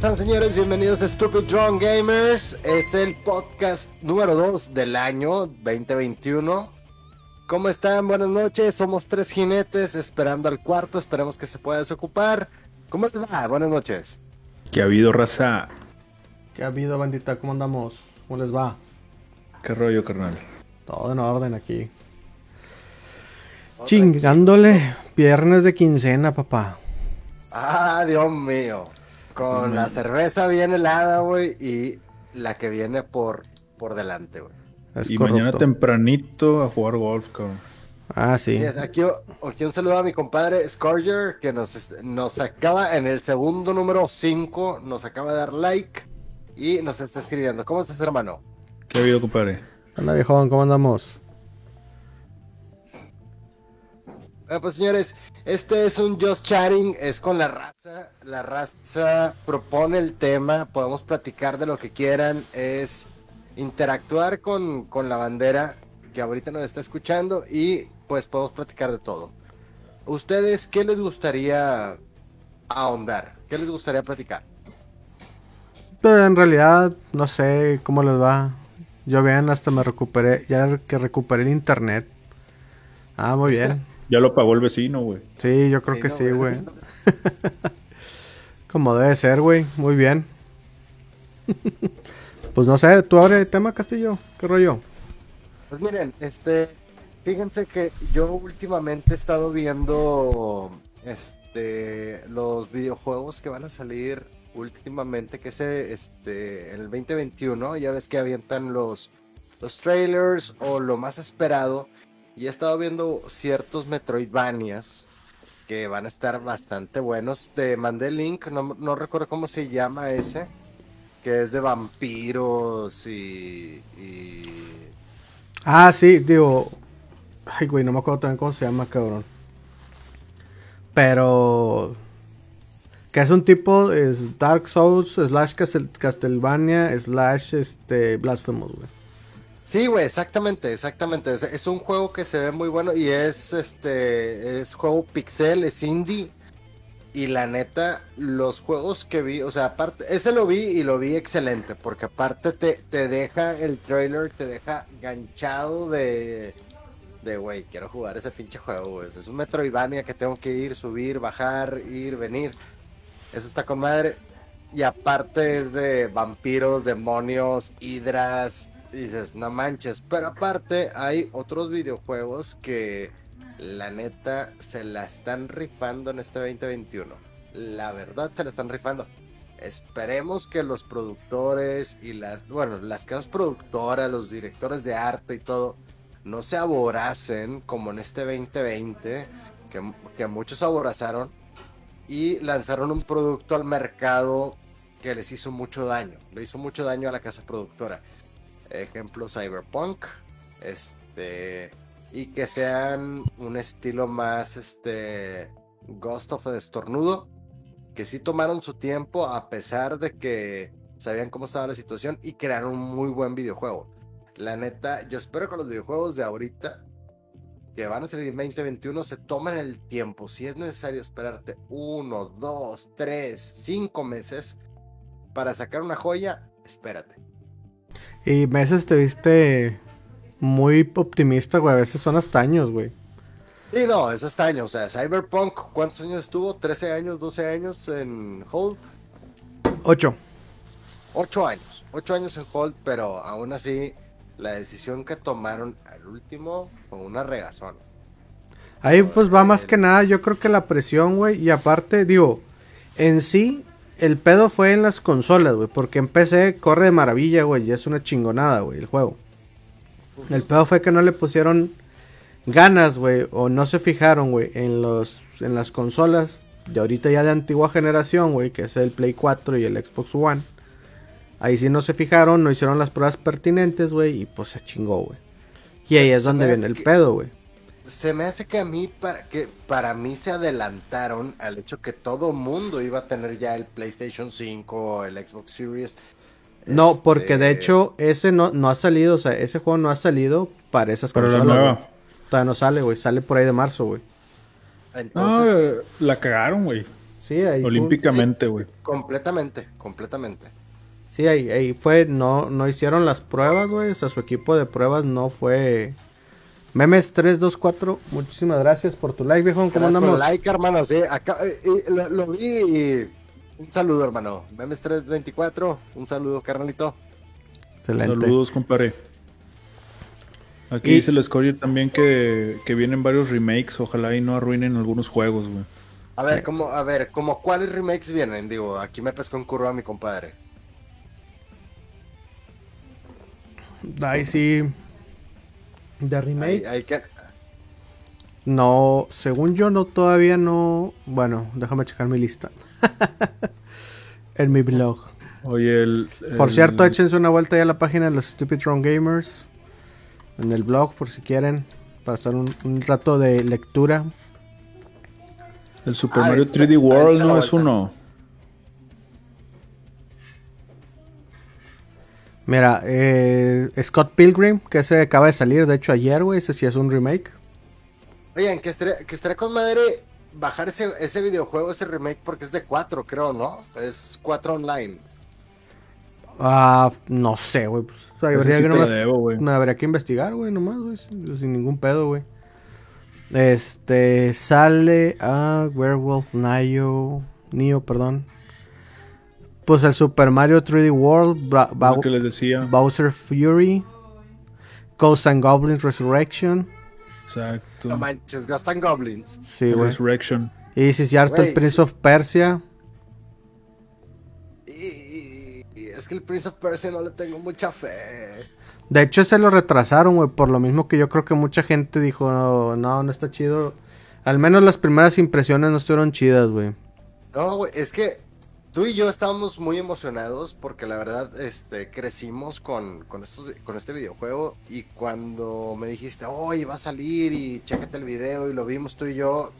¿Cómo están señores? Bienvenidos a Stupid Drone Gamers. Es el podcast número 2 del año 2021. ¿Cómo están? Buenas noches. Somos tres jinetes esperando al cuarto. Esperemos que se pueda desocupar. ¿Cómo les va? Buenas noches. ¿Qué ha habido, raza? ¿Qué ha habido, bandita? ¿Cómo andamos? ¿Cómo les va? ¿Qué rollo, carnal? Todo en orden aquí. Chingándole viernes de quincena, papá. Ah, Dios mío. Con la cerveza bien helada, güey, y la que viene por, por delante, güey. Y mañana tempranito a jugar golf, cabrón. Ah, sí. sí aquí, aquí, un saludo a mi compadre Scorger, que nos, nos acaba en el segundo número 5, nos acaba de dar like y nos está escribiendo. ¿Cómo estás, hermano? ¿Qué ha habido, compadre? Anda, viejón, ¿cómo andamos? pues señores, este es un Just Chatting, es con la raza. La raza propone el tema, podemos platicar de lo que quieran, es interactuar con, con la bandera que ahorita nos está escuchando y pues podemos platicar de todo. ¿Ustedes qué les gustaría ahondar? ¿Qué les gustaría platicar? Pues en realidad no sé cómo les va. Yo bien, hasta me recuperé, ya que recuperé el internet. Ah, muy bien. Ya lo pagó el vecino, güey. Sí, yo creo que sí, güey. Como debe ser, güey. Muy bien. pues no sé, tú abre el tema, Castillo. ¿Qué rollo? Pues miren, este. Fíjense que yo últimamente he estado viendo este los videojuegos que van a salir últimamente, que es este en el 2021, ya ves que avientan los los trailers o lo más esperado y he estado viendo ciertos Metroidvanias que van a estar bastante buenos. Te mandé el link, no, recuerdo cómo se llama ese, que es de vampiros y, Ah, sí, digo... Ay, güey, no me acuerdo también cómo se llama, cabrón. Pero... Que es un tipo, es Dark Souls, slash Castlevania, slash este, Blasphemous, güey. Sí, güey, exactamente, exactamente. Es, un juego que se ve muy bueno y es este es juego pixel, es indie. Y la neta, los juegos que vi, o sea, aparte, ese lo vi y lo vi excelente, porque aparte te, te deja el trailer, te deja ganchado de, de, güey, quiero jugar ese pinche juego, güey. Es un Metroidvania que tengo que ir, subir, bajar, ir, venir. Eso está con madre. Y aparte es de vampiros, demonios, hidras, dices, no manches. Pero aparte hay otros videojuegos que la neta se la están rifando en este 2021. La verdad se la están rifando. Esperemos que los productores y las, bueno, las casas productoras, los directores de arte y todo, no se aboracen como en este 2020, que, que muchos aborazaron y lanzaron un producto al mercado que les hizo mucho daño. Le hizo mucho daño a la casa productora ejemplo Cyberpunk, este, y que sean un estilo más, este, Ghost of a Destornudo, que sí tomaron su tiempo a pesar de que sabían cómo estaba la situación y crearon un muy buen videojuego. La neta, yo espero que los videojuegos de ahorita, que van a salir en 2021, se tomen el tiempo. Si es necesario esperarte uno, dos, tres, cinco meses para sacar una joya, espérate. Y meses estuviste muy optimista, güey. A veces son hasta años, güey. Sí, no, es hasta años. O sea, Cyberpunk, ¿cuántos años estuvo? ¿13 años, 12 años en Hold? 8. 8 años. 8 años en Hold, pero aún así, la decisión que tomaron al último fue una regazón. Ahí pues va más que nada, yo creo que la presión, güey. Y aparte, digo, en sí, el pedo fue en las consolas, güey. Porque en PC corre de maravilla, güey. Y es una chingonada, güey, el juego. El pedo fue que no le pusieron ganas, güey. O no se fijaron, güey, en, los, en las consolas de ahorita ya de antigua generación, güey. Que es el Play 4 y el Xbox One. Ahí sí no se fijaron, no hicieron las pruebas pertinentes, güey. Y pues se chingó, güey. Y ahí es donde viene el pedo, güey se me hace que a mí, para, que para mí se adelantaron al hecho que todo mundo iba a tener ya el PlayStation 5, el Xbox Series. No, porque de este, hecho ese no, no ha salido, o sea, ese juego no ha salido para esas cosas. la nueva. Todavía no sale, güey, sale por ahí de marzo, güey. Entonces... la cagaron, güey. Sí, ahí Olímpicamente, güey. Completamente, completamente. Sí, ahí, ahí fue, no, no hicieron las pruebas, güey. O sea, su equipo de pruebas no fue. Memes324, muchísimas gracias por tu like, viejo. ¿Cómo Gracias por andamos? el like, hermano. Sí, acá, eh, eh, lo, lo vi y un saludo, hermano. Memes 324, un saludo, carnalito. Excelente. Saludos, compadre. Aquí Y- dice el Scoria también que, que vienen varios remakes. Ojalá y no arruinen algunos juegos, güey. A ver, como, a ver, como cuáles remakes vienen, digo, aquí me pescó en curva mi compadre. Ahí sí. De remakes. que, No, según yo no todavía no. Bueno, déjame checar mi lista. en mi blog. Oye, el. Por cierto, échense una vuelta ya a la página de los Stupid Drone Gamers. En el blog, por si quieren. Para estar un, un rato de lectura. El Super Ah, Mario dense- 3D World dense la no es vuelta. uno. Mira, eh, Scott Pilgrim, que ese acaba de salir, de hecho ayer, güey. Ese sí es un remake. oigan, que estaría, que estaría con madre bajar ese, ese videojuego, ese remake, porque es de 4, creo, ¿no? Es 4 online. Ah, no sé, güey. Pues, habría, que sí te nomás- debo, güey. me habría que investigar, güey, nomás, güey. Sin, sin ningún pedo, güey. Este, sale a Werewolf Neo, Neo, perdón. Pues el Super Mario 3D World, Bra- Lo Bau- que les decía. Bowser Fury, Ghosts and Goblins Resurrection. Exacto. No manches, gastan goblins. Sí, güey. Resurrection. Y si es cierto, el Prince sí. of Persia. Y, y- y es que el Prince of Persia no le tengo mucha fe. De hecho, se lo retrasaron, güey. Por lo mismo que yo creo que mucha gente dijo, no, no, no está chido. Al menos las primeras impresiones no estuvieron chidas, güey. No, güey, es que tú y yo estábamos muy emocionados porque la verdad, este, crecimos con, con, estos- con este videojuego y cuando me dijiste, oye, va a salir y chécate el video y lo vimos tú y yo,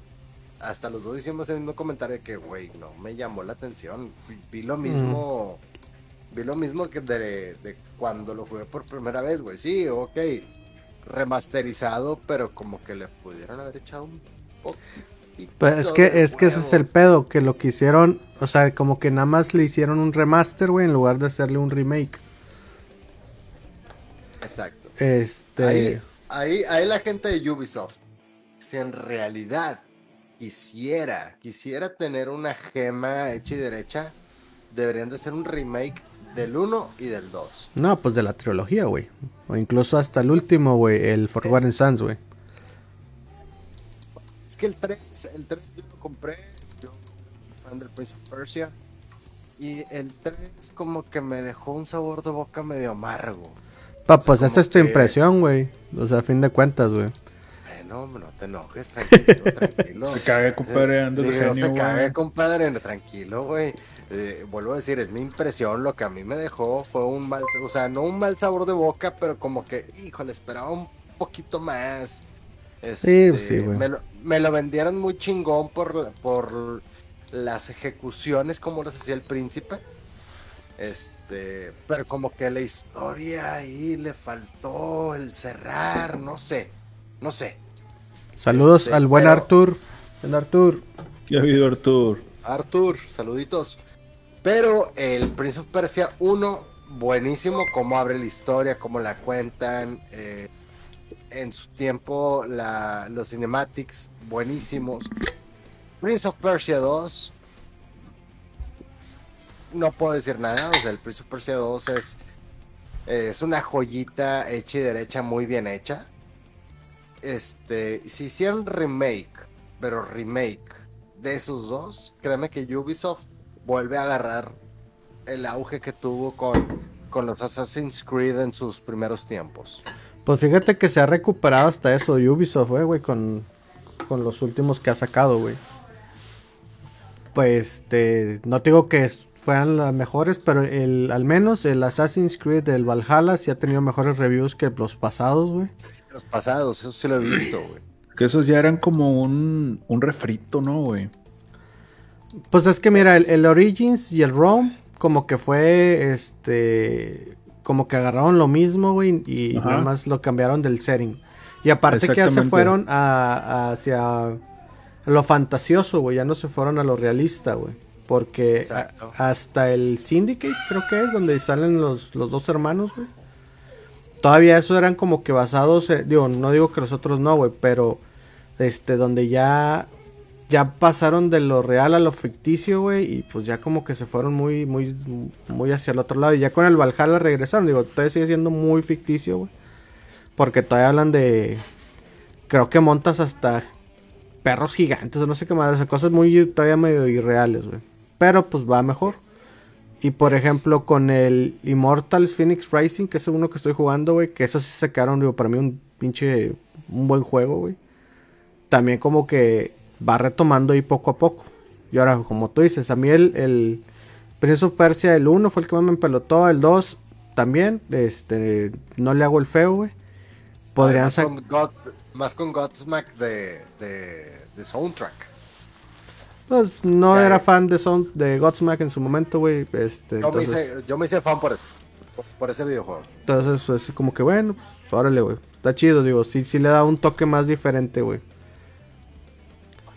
hasta los dos hicimos el mismo comentario de que, güey, no me llamó la atención. Vi, lo mismo, vi lo mismo que de, de cuando lo jugué por primera vez, güey. Sí, ok, remasterizado, pero como que le pudieron haber echado un poquito. Pues es que, es que ese es el pedo, que lo que hicieron, o sea, como que nada más le hicieron un remaster, güey, en lugar de hacerle un remake. Exacto. Este... Ahí, ahí, ahí la gente de Ubisoft, si en realidad quisiera, quisiera tener una gema hecha y derecha, deberían de hacer un remake del 1 y del 2. No, pues de la trilogía, güey. O incluso hasta el último, güey, el Forgotten Sands, güey. Es que el 3, el 3 yo lo compré, del Prince of Persia, y el 3 como que me dejó un sabor de boca medio amargo. Pa, O sea, pues esa es tu que- impresión, güey. O sea, a fin de cuentas, güey. Bueno, no te enojes, tranquilo, tranquilo. Se cague, compadre, andas de Digo, genio, se cague, compadre, tranquilo, güey. Eh, vuelvo a decir, es mi impresión, lo que a mí me dejó fue un mal, o sea, no un mal sabor de boca, pero como que, híjole, esperaba un poquito más. Este, sí, güey. Me lo, me lo vendieron muy chingón por, la- por las ejecuciones como las hacía el príncipe. Este, pero como que la historia ahí le faltó el cerrar, no sé, no sé. Saludos Este, al buen pero- Artur. El Artur. ¿Qué ha habido, Artur? Arthur, saluditos. Pero el Prince of Persia 1, buenísimo, cómo abre la historia, cómo la cuentan. eh, en su tiempo, la- los cinematics, buenísimos. Prince of Persia 2, no puedo decir nada. O sea, el Prince of Persia 2 es, es una joyita hecha y derecha, muy bien hecha. Este, si hicieran remake, pero remake de esos dos, créeme que Ubisoft vuelve a agarrar el auge que tuvo con, con los Assassin's Creed en sus primeros tiempos. Pues fíjate que se ha recuperado hasta eso Ubisoft, eh, güey, con, con los últimos que ha sacado, güey. Pues, este, no te digo que fueran las mejores, pero el, al menos el Assassin's Creed del Valhalla sí ha tenido mejores reviews que los pasados, güey. Los pasados, eso sí lo he visto, güey. Que esos ya eran como un, un refrito, ¿no, güey? Pues es que mira, el, el Origins y el Rome como que fue, este, como que agarraron lo mismo, güey, y Ajá. nada más lo cambiaron del setting. Y aparte que ya se fueron a, a- hacia, lo fantasioso, güey. Ya no se fueron a lo realista, güey. Porque a- hasta el Syndicate, creo que es, donde salen los, los dos hermanos, güey. Todavía eso eran como que basados, en- digo, no digo que los otros no, güey, pero este, donde ya, ya pasaron de lo real a lo ficticio, güey, y pues ya como que se fueron muy, muy, muy hacia el otro lado. Y ya con el Valhalla regresaron, digo, todavía sigue siendo muy ficticio, güey. Porque todavía hablan de, creo que montas hasta perros gigantes o no sé qué madre, o sea, cosas muy todavía medio irreales, güey. Pero pues va mejor. Y por ejemplo, con el Immortals Phoenix Rising, que es uno que estoy jugando, güey, que eso sí sacaron, digo, para mí un pinche, un buen juego, güey. También como que va retomando ahí poco a poco. Y ahora, como tú dices, a mí el, el Prince of Persia, el 1 fue el que más me empelotó, el 2 también, este, no le hago el feo, güey. Podrían sacar... más con Godsmack de, de, de soundtrack. Pues no Ya, era fan de Sound, de Godsmack en su momento, güey. Este, Yo me, hice, yo me hice fan por eso. Por, por ese videojuego. entonces es como que bueno, pues órale, güey. Está chido, digo, sí, sí le da un toque más diferente, güey.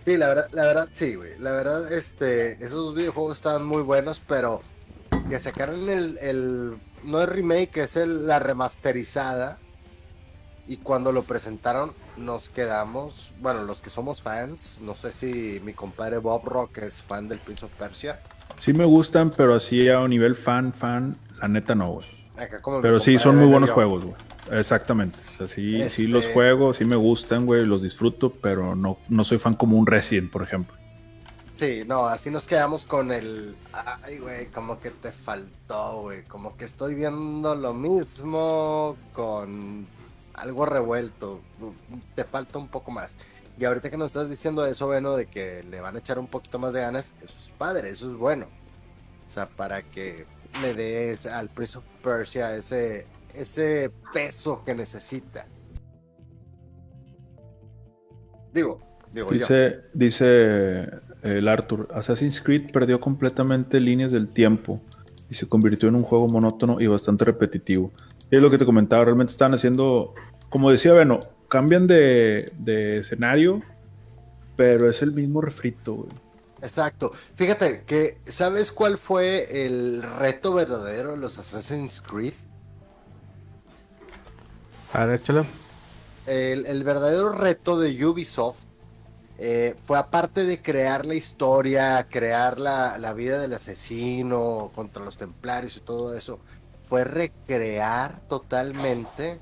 Sí, la verdad, la verdad, sí, güey. La verdad, este, esos videojuegos estaban muy buenos, pero que sacaron el, el no el remake, es el, la remasterizada. Y cuando lo presentaron, nos quedamos, bueno, los que somos fans, no sé si mi compadre Bob Rock es fan del Prince of Persia. Sí me gustan, pero así a un nivel fan, fan, la neta no, güey. Pero sí, son muy buenos yo. juegos, güey. Exactamente. O sea, sí, sí Este- los juego, sí me gustan, güey, los disfruto, pero no, no soy fan como un Resident, por ejemplo. Sí, no, así nos quedamos con el. Ay, güey, como que te faltó, güey. Como que estoy viendo lo mismo con algo revuelto. Te falta un poco más. Y ahorita que nos estás diciendo eso, bueno, de que le van a echar un poquito más de ganas, eso es padre, eso es bueno. O sea, para que le des al Prince of Persia ese, ese peso que necesita. Digo, digo. Dice, dice el Arthur, Assassin's Creed perdió completamente líneas del tiempo y se convirtió en un juego monótono y bastante repetitivo. Y es lo que te comentaba, realmente están haciendo, como decía Beno, cambian de, de escenario, pero es el mismo refrito, güey. Exacto. Fíjate que, ¿sabes cuál fue el reto verdadero de los Assassin's Creed? A ver, échalo. El, el verdadero reto de Ubisoft eh, fue aparte de crear la historia, crear la, la vida del asesino contra los templarios y todo eso, fue recrear totalmente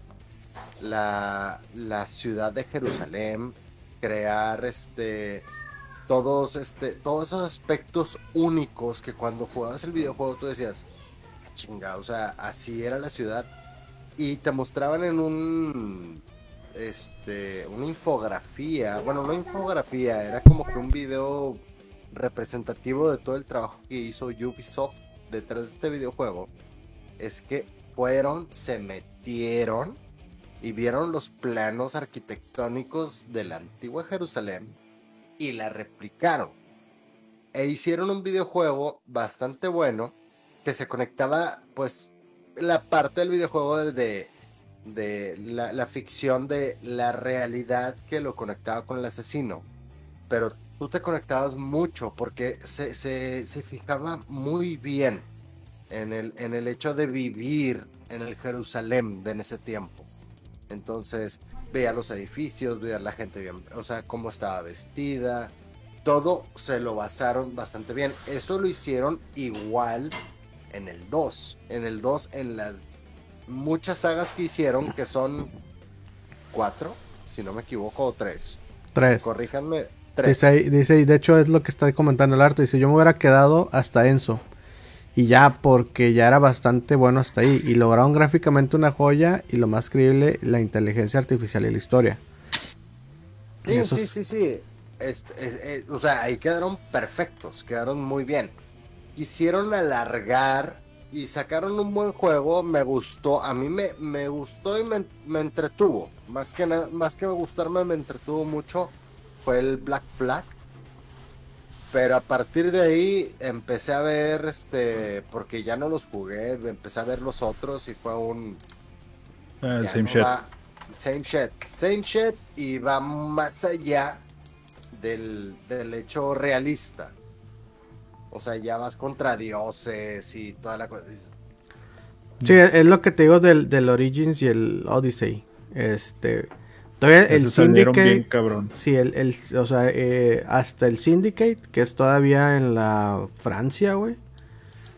la, la ciudad de Jerusalén, crear este todos este todos esos aspectos únicos que cuando jugabas el videojuego tú decías chinga, o sea, así era la ciudad y te mostraban en un este una infografía, bueno, no infografía, era como que un video representativo de todo el trabajo que hizo Ubisoft detrás de este videojuego. Es que fueron, se metieron y vieron los planos arquitectónicos de la antigua Jerusalén y la replicaron. E hicieron un videojuego bastante bueno que se conectaba, pues, la parte del videojuego de, de la, la ficción de la realidad que lo conectaba con el asesino. Pero tú te conectabas mucho porque se, se, se fijaba muy bien en el, en el hecho de vivir en el Jerusalén de en ese tiempo. Entonces, veía los edificios, veía la gente bien, o sea, cómo estaba vestida. Todo se lo basaron bastante bien. Eso lo hicieron igual en el 2. En el 2, en las muchas sagas que hicieron, que son cuatro, si no me equivoco, o tres. Tres. Corríjanme, tres. Dice, ahí- dice, y de hecho es lo que está comentando el arte. Dice, yo me hubiera quedado hasta Enzo. Y ya, porque ya era bastante bueno hasta ahí. Y lograron gráficamente una joya. Y lo más creíble, la inteligencia artificial y la historia. Sí, Eso sí, sí, sí. Es- o sea, ahí quedaron perfectos, quedaron muy bien. Quisieron alargar y sacaron un buen juego, me gustó, a mí me, me gustó y me, me entretuvo. Más que, más que gustarme, me entretuvo mucho. Fue el Black Flag. Pero a partir de ahí empecé a ver, este, porque ya no los jugué, empecé a ver los otros y fue un, ya same no shit. va- same shit. Same shit y va más allá del, del hecho realista. O sea, ya vas contra dioses y toda la cosa. Sí, es lo que te digo del, del Origins y el Odyssey. Este. Todavía el salieron bien Syndicate. cabrón. Sí, el, el- o sea, eh, hasta el Syndicate, que es todavía en la Francia, güey.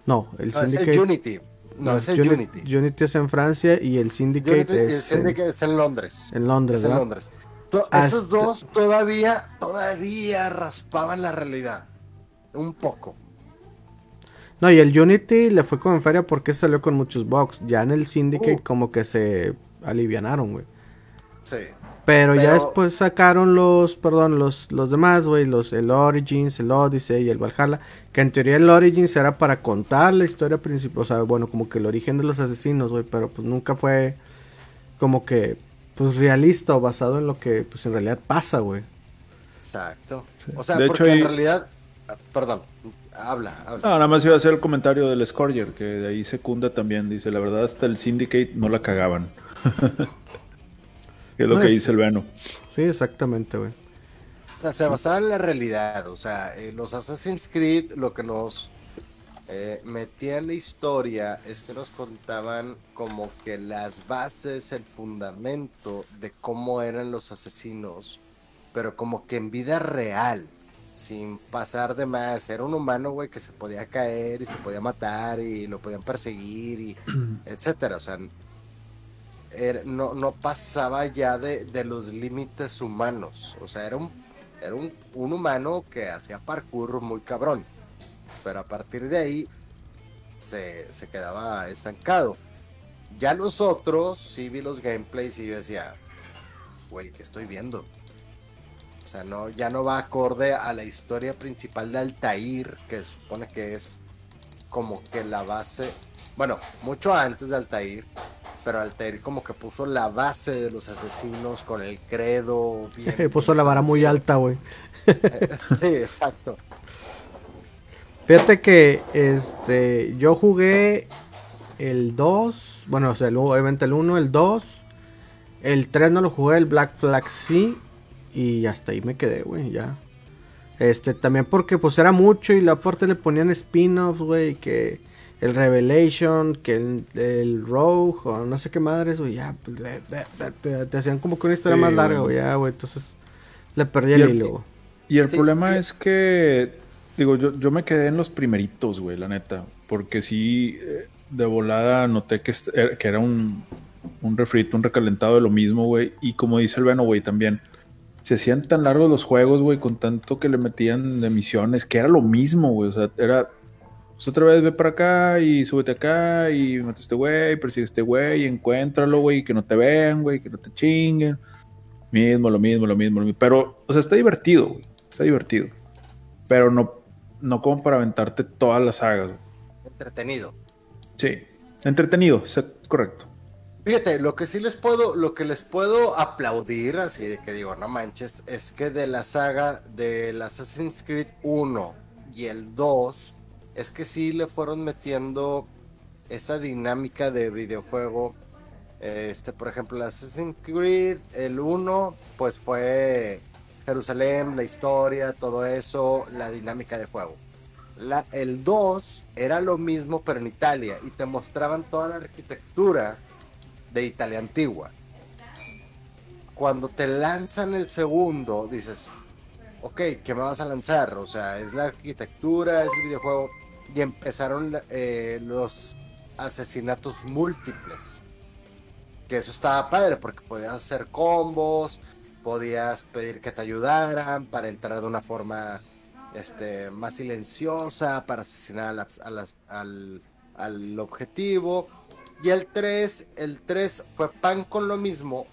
No, el No, es Syndicate. el Unity. No, es el Uni- Unity. Unity es en Francia y el Syndicate Unity- el es en, Syndicate es en Londres. en Londres, Es en. Londres. To- Hasta- Estos dos todavía, todavía raspaban la realidad. Un poco. No, y el Unity le fue como en feria porque salió con muchos bugs. Ya en el Syndicate Uh. como que se alivianaron, güey. Sí. Pero, ya después sacaron los, perdón, los, los demás, güey, los, el Origins, el Odyssey y el Valhalla. Que en teoría el Origins era para contar la historia principal, o sea, bueno, como que el origen de los asesinos, güey, pero pues nunca fue como que, pues realista o basado en lo que, pues en realidad pasa, güey. Exacto. O sea, De porque hecho, en realidad. ah, Perdón, habla, habla. No, nada más iba a hacer el comentario del Scourger, que de ahí secunda también. Dice, la verdad, hasta el Syndicate no la cagaban. que es lo No, que es- dice el Veno. Sí, exactamente, güey. O sea, se basaba en la realidad. O sea, eh, los Assassin's Creed lo que nos eh, metía en la historia es que nos contaban como que las bases, el fundamento de cómo eran los asesinos, pero como que en vida real, sin pasar de más. Era un humano, güey, que se podía caer y se podía matar y lo podían perseguir y etcétera. O sea, no, no pasaba ya de, de los límites humanos. O sea, era un, era un, un humano que hacía parkour muy cabrón. Pero a partir de ahí se, se quedaba estancado. Ya los otros, sí vi los gameplays y yo decía, güey, ¿qué estoy viendo? O sea, no, ya no va acorde a la historia principal de Altair, que supone que es como que la base, bueno, mucho antes de Altair, pero Altair como que puso la base de los asesinos con el credo. bien- Puso la vara muy alta, güey. sí, exacto. Fíjate que este yo jugué el 2, bueno, o sea, el, obviamente el 1, el 2, el 3 no lo jugué, el Black Flag sí, y hasta ahí me quedé, güey, ya. Este, también porque pues era mucho y la parte le ponían spin-offs, güey, que el Revelation, que el, el Rogue, o no sé qué madres, güey, ya, pues, de- de- de- te, te hacían como que una historia Sí, más larga, güey. ya, güey, entonces le perdí Y el el- hilo, güey. Y el Sí, problema y- es que, digo, yo, yo me quedé en los primeritos, güey, la neta. Porque sí, eh, de volada noté que, er- que era un, un refrito, un recalentado de lo mismo, güey. Y como dice el Veno, güey, también. Se hacían tan largos los juegos, güey, con tanto que le metían de misiones, que era lo mismo, güey. O sea, era. Pues, otra vez ve para acá y súbete acá y mata a este güey, persigue a este güey, y encuéntralo, güey, y que no te vean, güey, que no te chinguen. Mismo, lo mismo, lo mismo, lo mismo. Pero, o sea, está divertido, güey. Está divertido. Pero no, no como para aventarte todas las sagas, güey. Entretenido. Sí. Entretenido, correcto. Fíjate, lo que sí les puedo, lo que les puedo aplaudir, así de que digo, no manches, es que de la saga del Assassin's Creed 1 y el 2, es que sí le fueron metiendo esa dinámica de videojuego. Este, por ejemplo, Assassin's Creed, el 1, pues fue Jerusalén, la historia, todo eso, la dinámica de juego. La, el 2 era lo mismo, pero en Italia, y te mostraban toda la arquitectura de Italia antigua. Cuando te lanzan el segundo, dices, ok, ¿qué me vas a lanzar? O sea, es la arquitectura, es el videojuego. Y empezaron eh, los asesinatos múltiples. Que eso estaba padre porque podías hacer combos, podías pedir que te ayudaran para entrar de una forma este, más silenciosa, para asesinar a las- al objetivo. Y el 3, el 3 fue pan con lo mismo,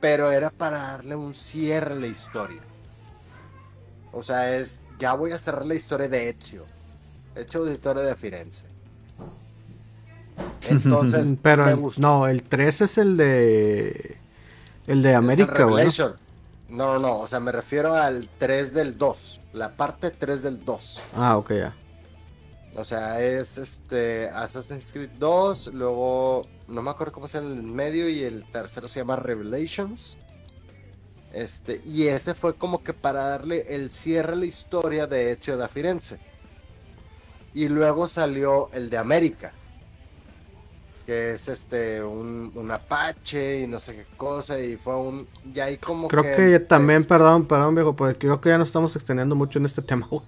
pero era para darle un cierre a la historia. O sea, es, ya voy a cerrar la historia de Ezio. Ezio Auditore de Firenze. Entonces, Pero me el- no, el 3 es el de. El de América, güey. No, no, no, o sea, me refiero al 3 del 2, la parte 3 del 2. Ah, ok, ya. O sea, es este Assassin's Creed 2, luego no me acuerdo cómo es el medio y el tercero se llama Revelations. Este, y ese fue como que para darle el cierre a la historia de Ezio da Firenze. Y luego salió el de América, que es este un, un Apache y no sé qué cosa, y fue un ya ahí como Creo que, también, perdón, perdón, viejo, porque creo que ya nos estamos extendiendo mucho en este tema, güey.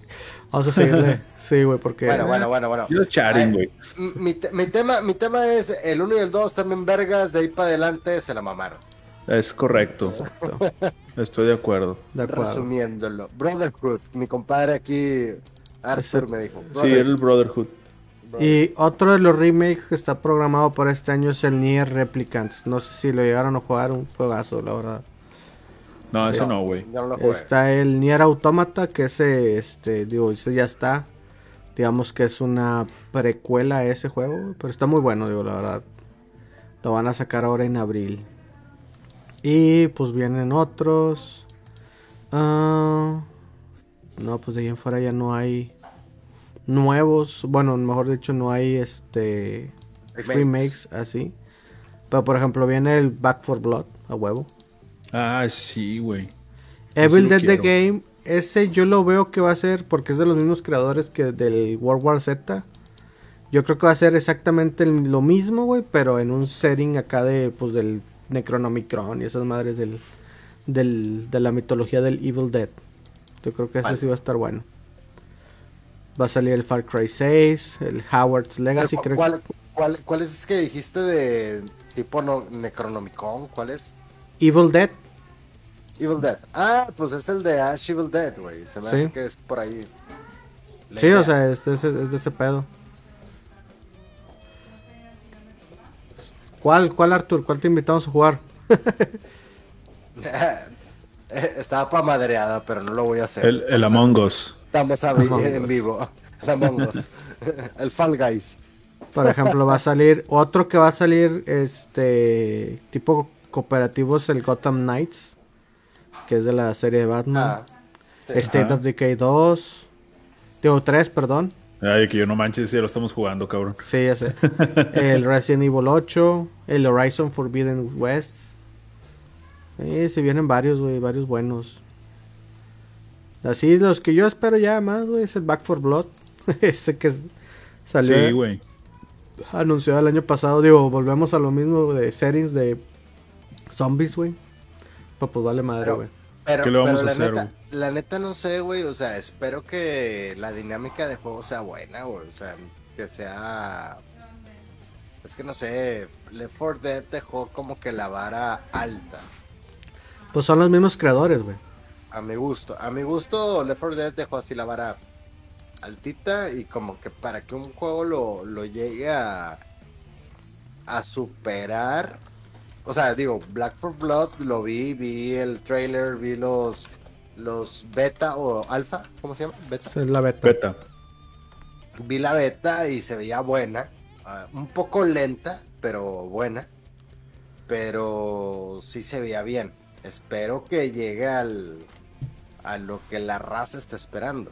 Vamos a seguirle. sí, güey, porque. Bueno, bueno, bueno, bueno. Yo charing, güey. Mi, te- mi tema, mi tema es el 1 y el 2 también vergas, de ahí para adelante se la mamaron. Es correcto. Exacto, Estoy de acuerdo. De acuerdo. Resumiéndolo. Brotherhood, mi compadre aquí, Arthur, me dijo. Sí, era el Brotherhood. Y otro de los remakes que está programado para este año es el Nier Replicant. No sé si lo llegaron a jugar, un juegazo, la verdad. No, ese no, güey. No. Está el Nier Automata, que ese, este, digo, ese ya está. Digamos que es una precuela a ese juego, pero está muy bueno, digo, la verdad. Lo van a sacar ahora en abril. Y pues vienen otros. Ah, no, pues de ahí en fuera ya no hay nuevos. Bueno, mejor dicho, no hay este Remakes. remakes así. Pero por ejemplo, viene el Back for Blood a huevo. Ah, sí, güey. Evil Dead The. Game, ese yo lo veo que va a ser, porque es de los mismos creadores que del World War Z. Yo creo que va a ser exactamente el- lo mismo, güey, pero en un setting acá de, pues, del Necronomicron y esas madres del, del, de la mitología del Evil Dead. Yo creo que ese sí va a estar bueno. Va a salir el Far Cry 6, el Howard's Legacy, creo que... ¿Cuál, cuál, es que dijiste de tipo no, Necronomicon? ¿Cuál es? Evil Dead, Evil Dead. Ah, pues es el de Ash Evil Dead, güey. Se me Sí. hace que es por ahí. la sí, idea. o sea, ese, es de ese pedo. ¿Cuál, cuál Arthur? ¿Cuál te invitamos a jugar? Estaba pa' madreada, pero no lo voy a hacer. El, el Among Us. Estamos a vi- Among en vivo. El Among Us. el Fall Guys. Por ejemplo, va a salir otro que va a salir este tipo cooperativo es el Gotham Knights, que es de la serie de Batman. Ah, sí. State Ajá. of Decay 2. Digo 3, perdón. Ay, que yo no manches, ya lo estamos jugando, cabrón. Sí, ya sé. el Resident Evil 8, el Horizon Forbidden West. Sí, se vienen varios, güey, varios buenos. Así, los que yo espero ya más, güey, es el Back for Blood. Ese que salió Sí, güey. anunciado el año pasado. Digo, volvemos a lo mismo de series de zombies, güey. Pues, pues vale madre, güey. Pero, ¿Qué le vamos pero a hacer, neta, güey? La neta no sé, güey. O sea, espero que la dinámica de juego sea buena, güey. O sea, que sea. Es que no sé. Left 4 Dead dejó como que la vara alta. Pues son los mismos creadores, güey. A mi gusto. A mi gusto, Left 4 Dead dejó así la vara altita. Y como que para que un juego lo, lo llegue a. a superar. O sea, digo, Black for Blood lo vi, vi el trailer, vi los. Los beta o alfa, ¿cómo se llama? Beta. Es la beta. Beta. Vi la beta y se veía buena. ah, un poco lenta, pero buena. Pero sí se veía bien. Espero que llegue al. a lo que la raza está esperando.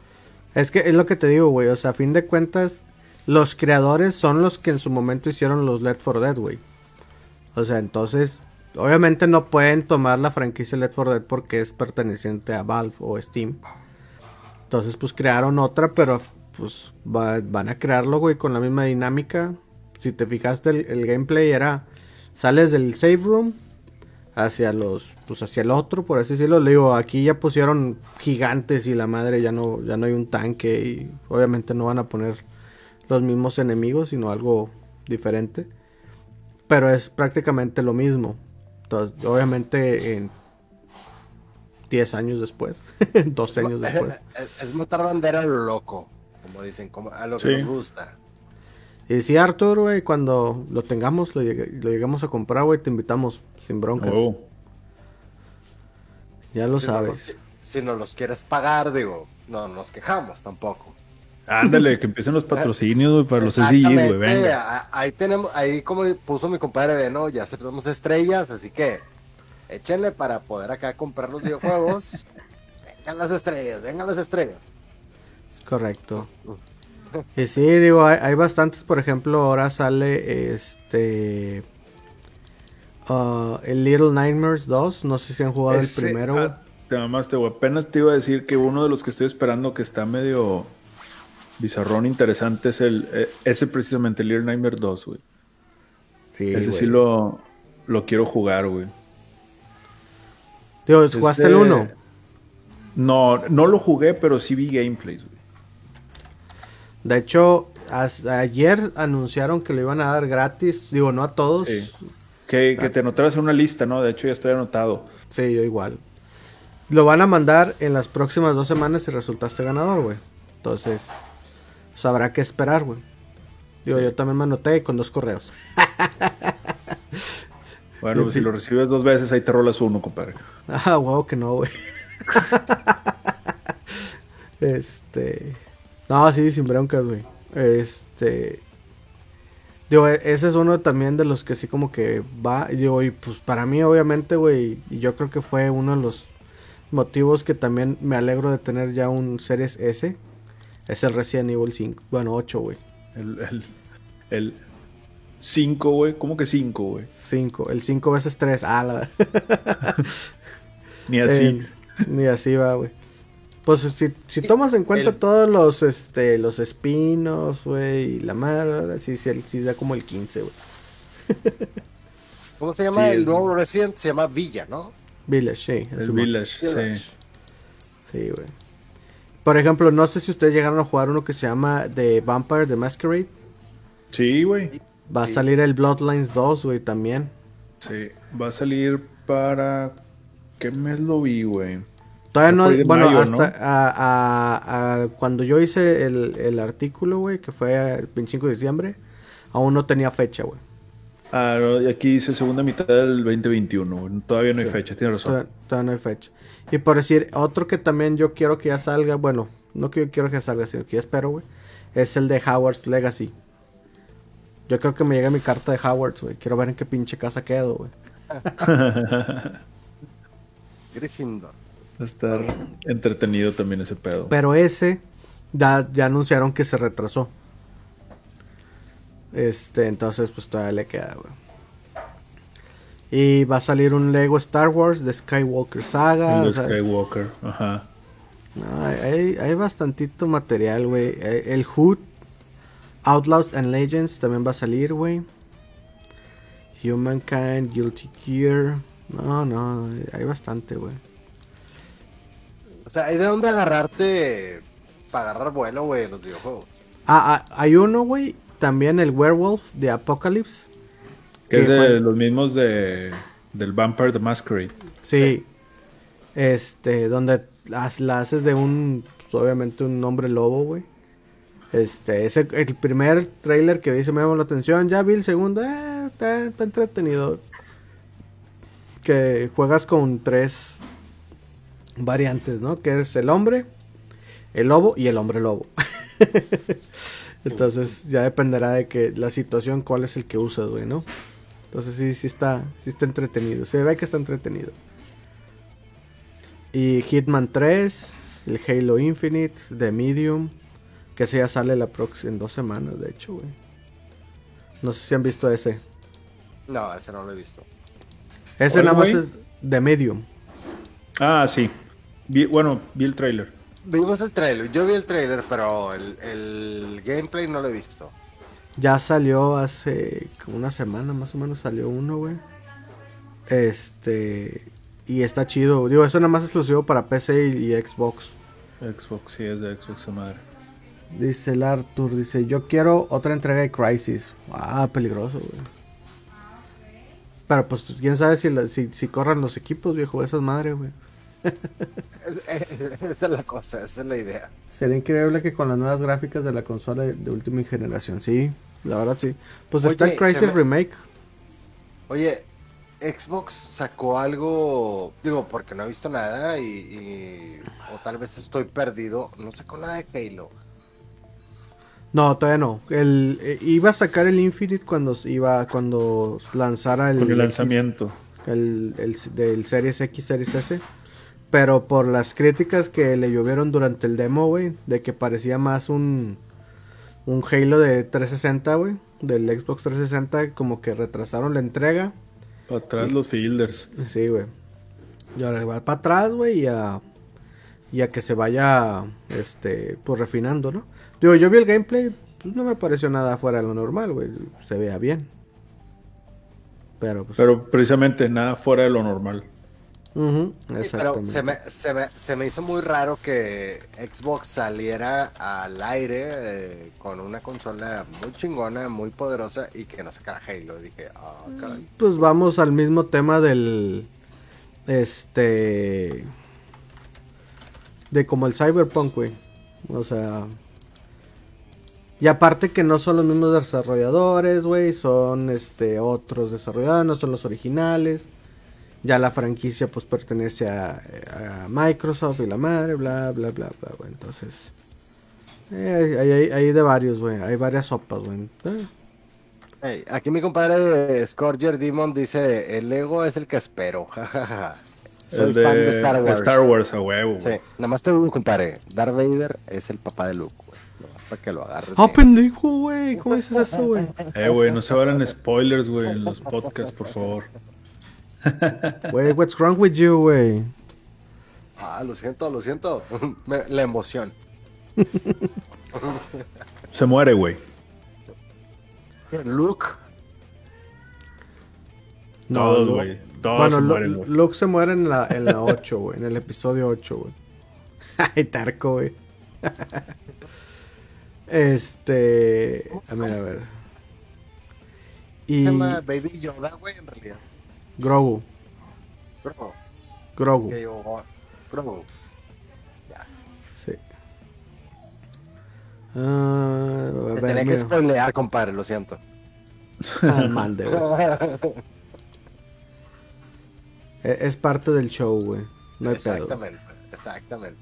Es que es lo que te digo, güey. O sea, a fin de cuentas, los creadores son los que en su momento hicieron los Left 4 Dead, güey. O sea, entonces, obviamente no pueden tomar la franquicia Left 4 Dead porque es perteneciente a Valve o Steam. Entonces, pues crearon otra, pero pues va- van a crearlo, güey, con la misma dinámica. Si te fijaste, el, el gameplay era, sales del save room hacia los, pues hacia el otro, por así decirlo. Le digo, aquí ya pusieron gigantes y la madre ya no, ya no hay un tanque y obviamente no van a poner los mismos enemigos, sino algo diferente. Pero es prácticamente lo mismo. Entonces, obviamente en 10 años después, 12 años después. Es, es matar bandera lo loco, como dicen, como a lo que Sí. nos gusta. Y sí, Arthur, güey, cuando lo tengamos, lo, llegue- lo llegamos a comprar, güey, te invitamos sin broncas. Oh. Ya lo Si no sabes. los- si nos los quieres pagar, digo, no nos quejamos tampoco. Ándale, que empiecen los patrocinios, güey, para los SDGs, güey, venga. Ahí tenemos, ahí como puso mi compadre Beno, ya aceptamos estrellas, así que échenle para poder acá comprar los videojuegos. vengan las estrellas, vengan las estrellas. Es correcto. Y sí, digo, hay, hay bastantes, por ejemplo, ahora sale este Uh, el Little Nightmares 2, no sé si han jugado Ese- el primero, ah, te mamaste, güey. Apenas te iba a decir que uno de los que estoy esperando que está medio bizarrón interesante es el eh, ese precisamente, el Little Nightmare 2, güey. Sí, ese güey. sí lo, lo quiero jugar, güey. Digo, ¿jugaste Ese- el 1? No, no lo jugué, pero sí vi gameplays, güey. De hecho, ayer anunciaron que lo iban a dar gratis. Digo, no a todos. Sí. Que, que te anotaras en una lista, ¿no? De hecho, ya estoy anotado. Sí, yo igual. Lo van a mandar en las próximas dos semanas si resultaste ganador, güey. Entonces, pues habrá que esperar, güey. Digo, yo también me anoté con dos correos. Bueno, pues si lo recibes dos veces, ahí te rolas uno, compadre. Ah, huevo que no, güey. este. No, sí, sin broncas, güey. Este. Digo, e- ese es uno también de los que sí como que va. Digo, y pues para mí, obviamente, güey. Y yo creo que fue uno de los motivos que también me alegro de tener ya un Series S. Es el Resident Evil 5. Bueno, 8, güey. El, el, el 5, güey. ¿Cómo que 5, güey? 5. El 5 veces 3. Ah, la. Ni así. Eh, ni así va, güey. Pues si, si tomas en cuenta el- todos los este los espinos, güey, y la madre, sí, sí, sí da como el 15, güey. ¿Cómo se llama Sí, el el- nuevo Resident? Se llama Villa, ¿no? Village, sí. el eso, Village, Village. sí. Sí, güey. Por ejemplo, no sé si ustedes llegaron a jugar uno que se llama The Vampire the Masquerade. Sí, güey. Va a salir el Bloodlines 2, güey, también. Sí. Va a salir para... ¿Qué mes lo vi, güey? Todavía no, bueno, mayo, hasta ¿no? a- a- a- cuando yo hice el, el artículo, güey, que fue el 25 de diciembre, aún no tenía fecha, güey. Ah, no, y aquí dice segunda mitad del 2021. güey. Todavía no hay Sí. fecha, tienes razón. Todavía, todavía no hay fecha. Y por decir, otro que también yo quiero que ya salga, bueno, no que yo quiero que salga, sino que ya espero, güey, es el de Howard's Legacy. Yo creo que me llega mi carta de Howard's, güey. Quiero ver en qué pinche casa quedo, güey. Gryffindor. Va a estar entretenido también ese pedo. Pero ese ya, ya anunciaron que se retrasó. Este, entonces pues todavía le queda, güey. Y va a salir un Lego Star Wars de Skywalker Saga. El de o sea, Skywalker, ajá. No, hay, hay, bastantito material, güey. Eh, El Hood, Outlaws and Legends también va a salir, güey. Humankind, Guilty Gear. No, no, hay bastante, güey. O sea, hay de dónde agarrarte para agarrar vuelo, güey, en los videojuegos. Ah, ah, hay uno, güey. También el Werewolf de Apocalypse. Que es de los mismos de del Vampire the Masquerade. Sí. Este, donde las- la haces de un, obviamente un hombre lobo, güey. Este, ese, el primer trailer que vi se me llamó la atención. Ya vi el segundo, eh, está, está entretenido. Que juegas con tres variantes, ¿no? Que es el hombre, el lobo y el hombre lobo. Entonces ya dependerá de que la situación, cuál es el que usas, güey, ¿no? Entonces sí, sí está, sí está entretenido. Se ve que está entretenido. Y Hitman 3, el Halo Infinite, The Medium, que ese ya sale la próxima en dos semanas, de hecho, güey. No sé si han visto ese. No, ese no lo he visto. Ese ¿Cuál, nada más es The Medium. Ah, sí. Vi- bueno, vi el trailer. Vimos el trailer, yo vi el trailer, pero el, el gameplay no lo he visto. Ya salió hace como una semana más o menos salió uno, güey. Este y está chido. Digo, eso nada más es exclusivo para PC y, y Xbox. Xbox, sí, es de Xbox, esa madre. Dice el Arthur, dice, yo quiero otra entrega de Crisis. Ah, peligroso, güey. Pero pues quién sabe si, la- si, si corran los equipos, viejo, esas madres, güey. esa es la cosa, esa es la idea. Sería increíble que con las nuevas gráficas de la consola de, de última generación, sí, la verdad sí. Pues está el Oye, Crisis se me- Remake. Oye, Xbox sacó algo, digo, porque no he visto nada y, y- o tal vez estoy perdido, no sacó nada de Halo. No, todavía no. El, eh, iba a sacar el Infinite cuando iba cuando lanzara el, Con el X, lanzamiento. el, el del Series X, Series S. Pero por las críticas que le llovieron durante el demo, güey, de que parecía más un un Halo de 360, güey, del Xbox 360, como que retrasaron la entrega Para atrás los fielders. Sí, güey. Y ahora va para atrás, güey, y a, y a que se vaya, este, pues refinando, ¿no? Digo, yo vi el gameplay, pues no me pareció nada fuera de lo normal, güey. Se vea bien. Pero, pues. Pero precisamente nada fuera de lo normal. Sí, pero se me, se, me, se me hizo muy raro que Xbox saliera al aire eh, con una consola muy chingona, muy poderosa y que no sacara Halo. Dije, ah, caray. Pues vamos al mismo tema del. Este. De como el Cyberpunk, güey. O sea. Y aparte que no son los mismos desarrolladores, güey. Son este otros desarrolladores, no son los originales. Ya la franquicia pues pertenece a, a Microsoft y la madre, bla, bla, bla, bla, güey. Entonces. eh, hay, hay- hay de varios, güey. Hay varias sopas, güey. Eh, Hey, aquí mi compadre Scorger Demon dice, el Lego es el que espero. jajaja". Soy El de fan de Star Wars. Star Wars, a huevo. Sí, nada más te digo, compadre, Darth Vader es el papá de Luke, güey. Nada más para que lo agarres. ¡Ah, bien. pendejo, güey! ¿Cómo dices eso, güey? Eh, güey, no se vayan spoilers, güey, en los podcasts, por favor. Güey, what's wrong with you, güey? Ah, lo siento, lo siento. Me- la emoción. Se muere, güey. Luke, Todos, güey. Todos Bueno, se mueren, güey. Luke se muere en la, en la 8, güey. En el episodio 8, güey. Ay, Tarco, güey. este. A ver, a ver. se llama Baby Yoda, güey, en realidad. Grogu. Es Grogu. que digo, oh, bro. Ya. Sí. A Te tenía que spoilear, compadre, lo siento. Mande. E- Es parte del show, güey. No hay pedo. exactamente, exactamente.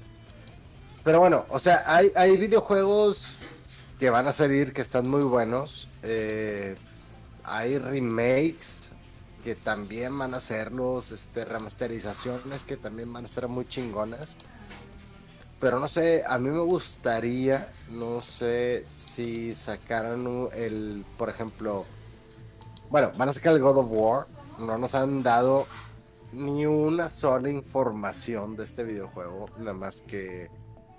Pero bueno, o sea, hay, hay videojuegos que van a salir que están muy buenos. eh, hay remakes que también van a hacerlos, este, remasterizaciones que también van a estar muy chingonas. Pero no sé, a mí me gustaría, no sé si sacaran el, por ejemplo, bueno, van a sacar el God of War, no nos han dado ni una sola información de este videojuego, nada más que,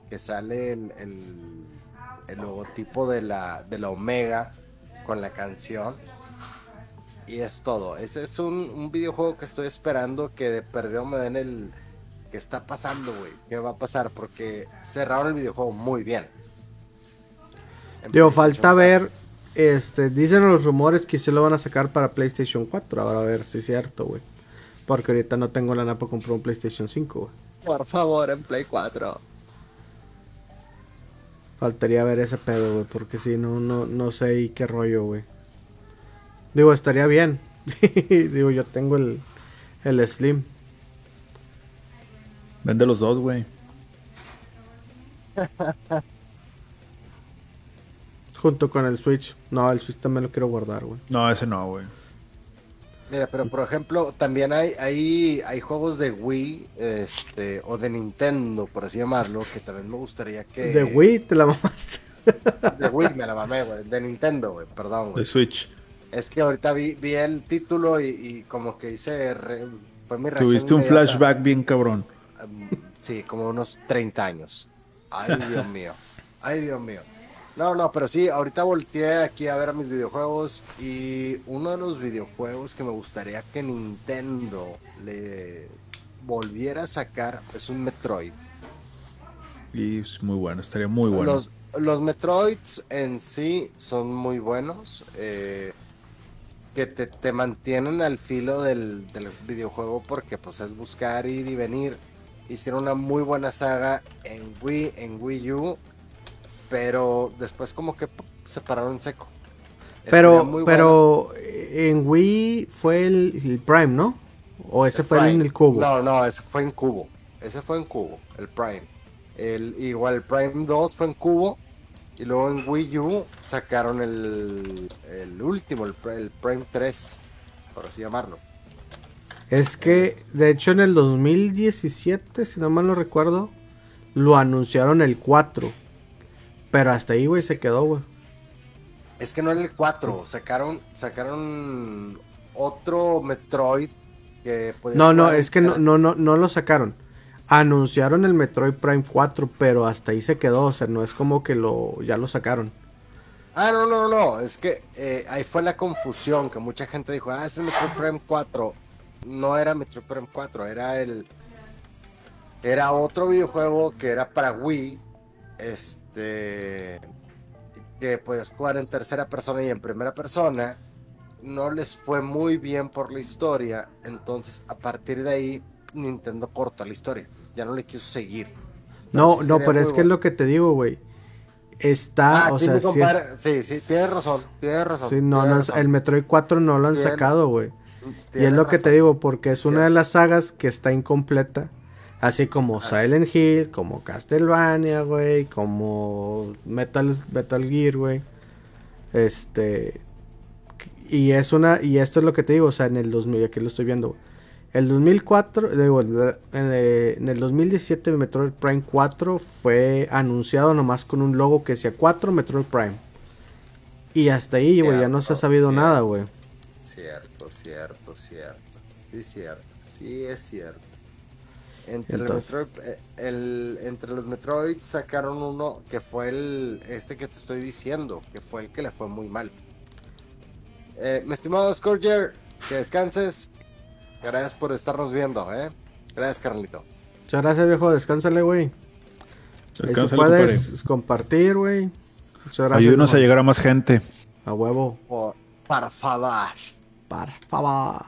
que sale el, el- el logotipo de la, de la Omega con la canción. Y es todo. Ese es un, un videojuego que estoy esperando que de perdido me den el... ¿Qué está pasando, güey? ¿Qué va a pasar? Porque cerraron el videojuego muy bien. En Digo, falta 4. ver. Este, dicen los rumores que sí lo van a sacar para PlayStation 4. Ahora a ver si es cierto, güey. Porque ahorita no tengo la para comprar un PlayStation 5, güey. Por favor, en Play 4. Faltaría ver ese pedo, güey. Porque si no, no, no sé y qué rollo, güey. Digo, estaría bien. Digo, yo tengo el, el Slim. Vende los dos, güey. Junto con el Switch. No, el Switch también lo quiero guardar, güey. No, ese no, güey. Mira, pero por ejemplo, también hay, hay, hay juegos de Wii, este, o de Nintendo, por así llamarlo, que también me gustaría que... De Wii te la mamaste. De Wii, me la mamé, güey. De Nintendo, güey, perdón, De güey. Switch. Es que ahorita vi, vi el título y, y como que hice... re- fue mi reacción Tuviste un inmediata. flashback bien cabrón. Um, sí, como unos 30 años. Ay, Dios mío. Ay, Dios mío. No, no, pero sí, ahorita volteé aquí a ver a mis videojuegos y uno de los videojuegos que me gustaría que Nintendo le volviera a sacar es un Metroid. Y es muy bueno, estaría muy bueno. Los, los Metroids en sí son muy buenos. eh, que te, te mantienen al filo del, del videojuego porque pues es buscar, ir y venir. Hicieron una muy buena saga en Wii, en Wii U. Pero después como que se pararon en seco. Pero, muy pero eh, en Wii fue el, el Prime, ¿no? O ese fue Prime. en el cubo. No, no, ese fue en cubo. Ese fue en cubo, el Prime. El, igual el Prime 2 fue en cubo. Y luego en Wii U sacaron el, el último, el, el Prime 3, por así llamarlo. Es que, de hecho, en el 2017, si no mal no recuerdo, lo anunciaron el 4. Pero hasta ahí, güey, se quedó, güey. Es que no era el 4, sacaron, sacaron otro Metroid que No, no, es que no, no, no, no lo sacaron. Anunciaron el Metroid Prime 4, pero hasta ahí se quedó. O sea, no es como que lo ya lo sacaron. Ah, no, no, no, es que eh, ahí fue la confusión, que mucha gente dijo, ah, es el Metroid Prime 4. No era Metroid Prime 4, era el... Era otro videojuego que era para Wii, este... Que podías jugar en tercera persona y en primera persona. No les fue muy bien por la historia, entonces a partir de ahí Nintendo cortó la historia. Ya no le quiso seguir. No, no, pero es que es lo que te digo, güey. Está, Ah, o sea, mi sí, es- sí, sí, tienes razón, tienes razón. sí, no, tienes no, razón. el Metroid 4 no lo han sacado, güey. Y es lo que te digo, porque es una de las sagas que está incompleta. Así como Ah. Silent Hill, como Castlevania, güey, como Metal, Metal Gear, güey. Este. Y es una. Y esto es lo que te digo, o sea, en el 2000, aquí lo estoy viendo. güey. El 2004, digo, en, eh, en el 2017 Metroid Prime 4 fue anunciado nomás con un logo que decía 4 Metroid Prime. Y hasta ahí, güey, ya no se ha sabido cierto. nada, güey. Cierto, cierto, cierto. Sí, cierto. Sí, es cierto. Entre, el Entonces- Metroid, eh, el- entre los Metroids sacaron uno que fue el este que te estoy diciendo, que fue el que le fue muy mal. Eh, mi estimado Scourger, que descanses. Gracias por estarnos viendo, ¿eh? Gracias, Carlito. Muchas gracias, viejo. Descánsale, güey. Ahí si Descánsale, puedes compartir, güey. Muchas gracias. Ayúdenos a llegar a más gente. A huevo. Por, por favor. Por favor.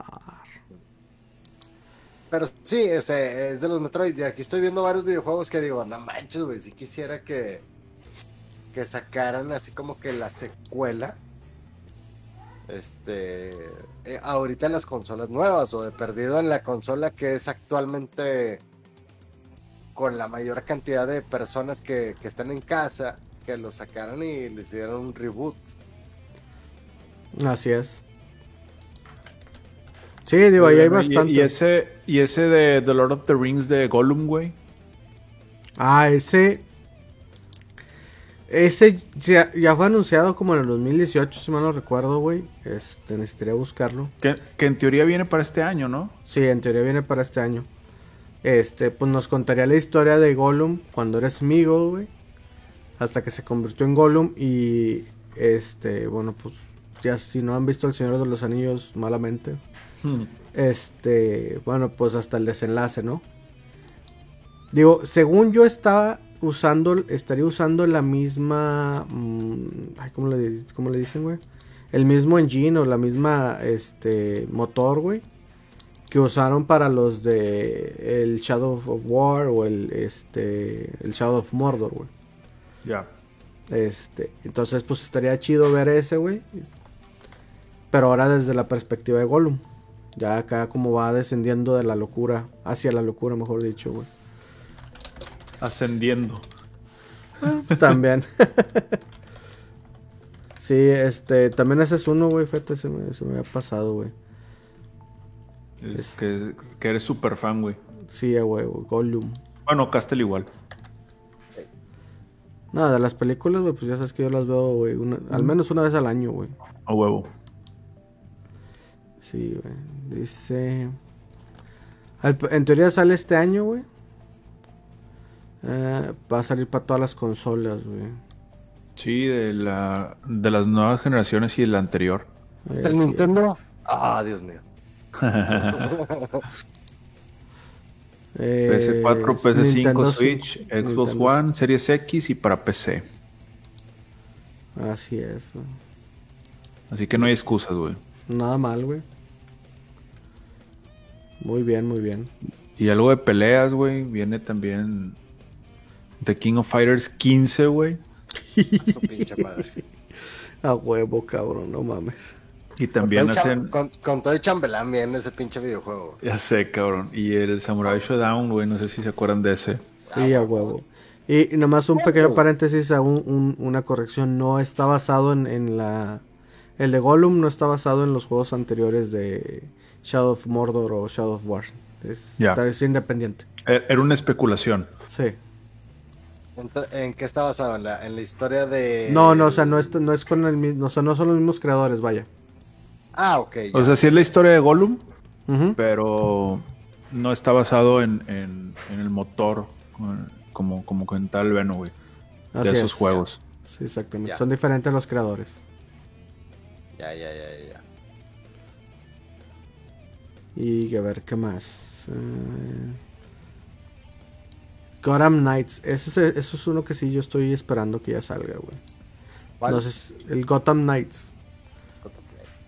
Pero sí, ese es de los Metroid. Y aquí estoy viendo varios videojuegos que digo, no manches, güey, si quisiera que, que sacaran así como que la secuela. Este, eh, ahorita en las consolas nuevas o de perdido en la consola que es actualmente con la mayor cantidad de personas que, que están en casa, que lo sacaran y les dieran un reboot. Así es. Sí, digo, ahí hay Y- bastante. Y, ese, y ese de The Lord of the Rings de Gollum, güey. Ah, ese. Ese ya, ya fue anunciado como en el 2018, si mal no recuerdo, güey. Este, necesitaría buscarlo. Que, que en teoría viene para este año, ¿no? Sí, en teoría viene para este año. Este, pues nos contaría la historia de Gollum cuando era Smeagol, güey. Hasta que se convirtió en Gollum y este, bueno, pues ya si no han visto El Señor de los Anillos malamente, este, bueno, pues hasta el desenlace, ¿no? Digo, según yo estaba usando, estaría usando la misma, mm, ay, ¿cómo le, cómo le dicen, güey? El mismo engine o la misma, este, motor, güey que usaron para los de el Shadow of War o el este el Shadow of Mordor, güey. Ya. Este, entonces pues estaría chido ver ese, güey. Pero ahora desde la perspectiva de Gollum. Ya acá como va descendiendo de la locura, hacia la locura, mejor dicho, güey. Ascendiendo. También. sí, este, también ese es uno, güey, fíjate, se me, se me había pasado, güey. Es que, que eres súper fan, güey. Sí, güey, Gollum. Bueno, Castle igual. Nada, de las películas, güey, pues ya sabes que yo las veo, güey, al menos una vez al año, güey. A huevo. Sí, güey. Dice. Al- En teoría sale este año, güey. Eh, va a salir para todas las consolas, güey. Sí, de, la, de las nuevas generaciones y de la anterior. ¿Está el. Nintendo? Ah, Dios mío. Eh, PS4, PS5, Nintendo Switch, Xbox Nintendo One, Series X y para PC. Así es, güey. Así que no hay excusas, güey. Nada mal, güey. Muy bien, muy bien. Y algo de peleas, güey. Viene también The King of Fighters 15, güey. A su pinche madre. A huevo, cabrón, no mames. Y también con, hacen... con, con todo el chambelán viene ese pinche videojuego. Ya sé, cabrón. Y el Samurai Showdown, güey. No sé si se acuerdan de ese. Sí, a huevo. Y, nomás un pequeño paréntesis, un- un- una corrección. No está basado en, en la... El de Gollum no está basado en los juegos anteriores de Shadow of Mordor o Shadow of War. Es, Ya. está- es independiente. E- Era una especulación. Sí. ¿En qué está basado? ¿En la, en la historia de...? No, no, o sea, no es, no es con el mismo... O sea, no son los mismos creadores, vaya. Ah, ok. ya. O sea, sí es la historia de Gollum, pero no está basado en, en- en el motor como, como en tal Veno, güey. De esos es. juegos. Sí, exactamente. Ya. Son diferentes los creadores. Ya, ya, ya, ya, ya. Y a ver, ¿qué más? Eh, Gotham Knights. Ese es, eso es uno que sí yo estoy esperando que ya salga, güey. ¿Cuál? No sé el Gotham Knights.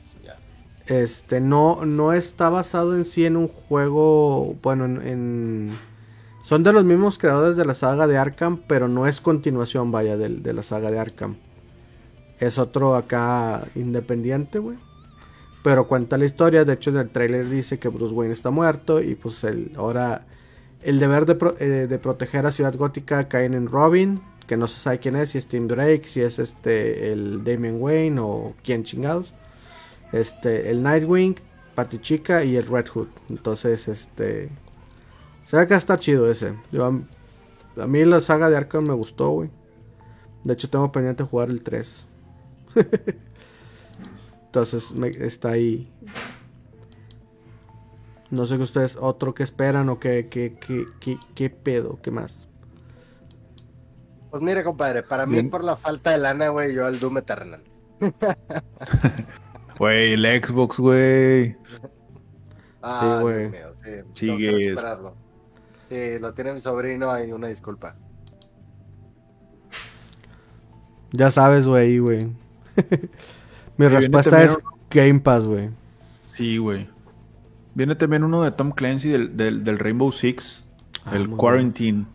Sí, ya. Este, no, no está basado en sí en un juego. Bueno, en, en- Son de los mismos creadores de la saga de Arkham, pero no es continuación, vaya, del- de, la saga de Arkham. Es otro acá independiente, güey. Pero cuenta la historia. De hecho, en el trailer dice que Bruce Wayne está muerto. Y pues el, ahora el deber de, pro- eh, de proteger a Ciudad Gótica caen en Robin. Que no se sabe quién es, si es Tim Drake, si es este el Damian Wayne o quién chingados este, el Nightwing, Pati Chica y el Red Hood. Entonces, este, se ve que está chido ese. Yo, a, mí la saga de Arkham me gustó, güey. De hecho, tengo pendiente jugar el 3. Entonces, está ahí. No sé que ustedes, otro que esperan o qué, qué, qué, qué, qué pedo, qué más. Pues mire, compadre, para mí, por la falta de lana, güey, yo al Doom Eternal. Güey, el Xbox, güey. Ah, güey. Sí. Sí, que es- recuperarlo. Sí, lo tiene mi sobrino, hay una disculpa. Ya sabes, güey, güey. Mi respuesta es Game Pass, güey. Sí, güey. Viene también uno de Tom Clancy del, del, del Rainbow Six, Ah, el Quarantine.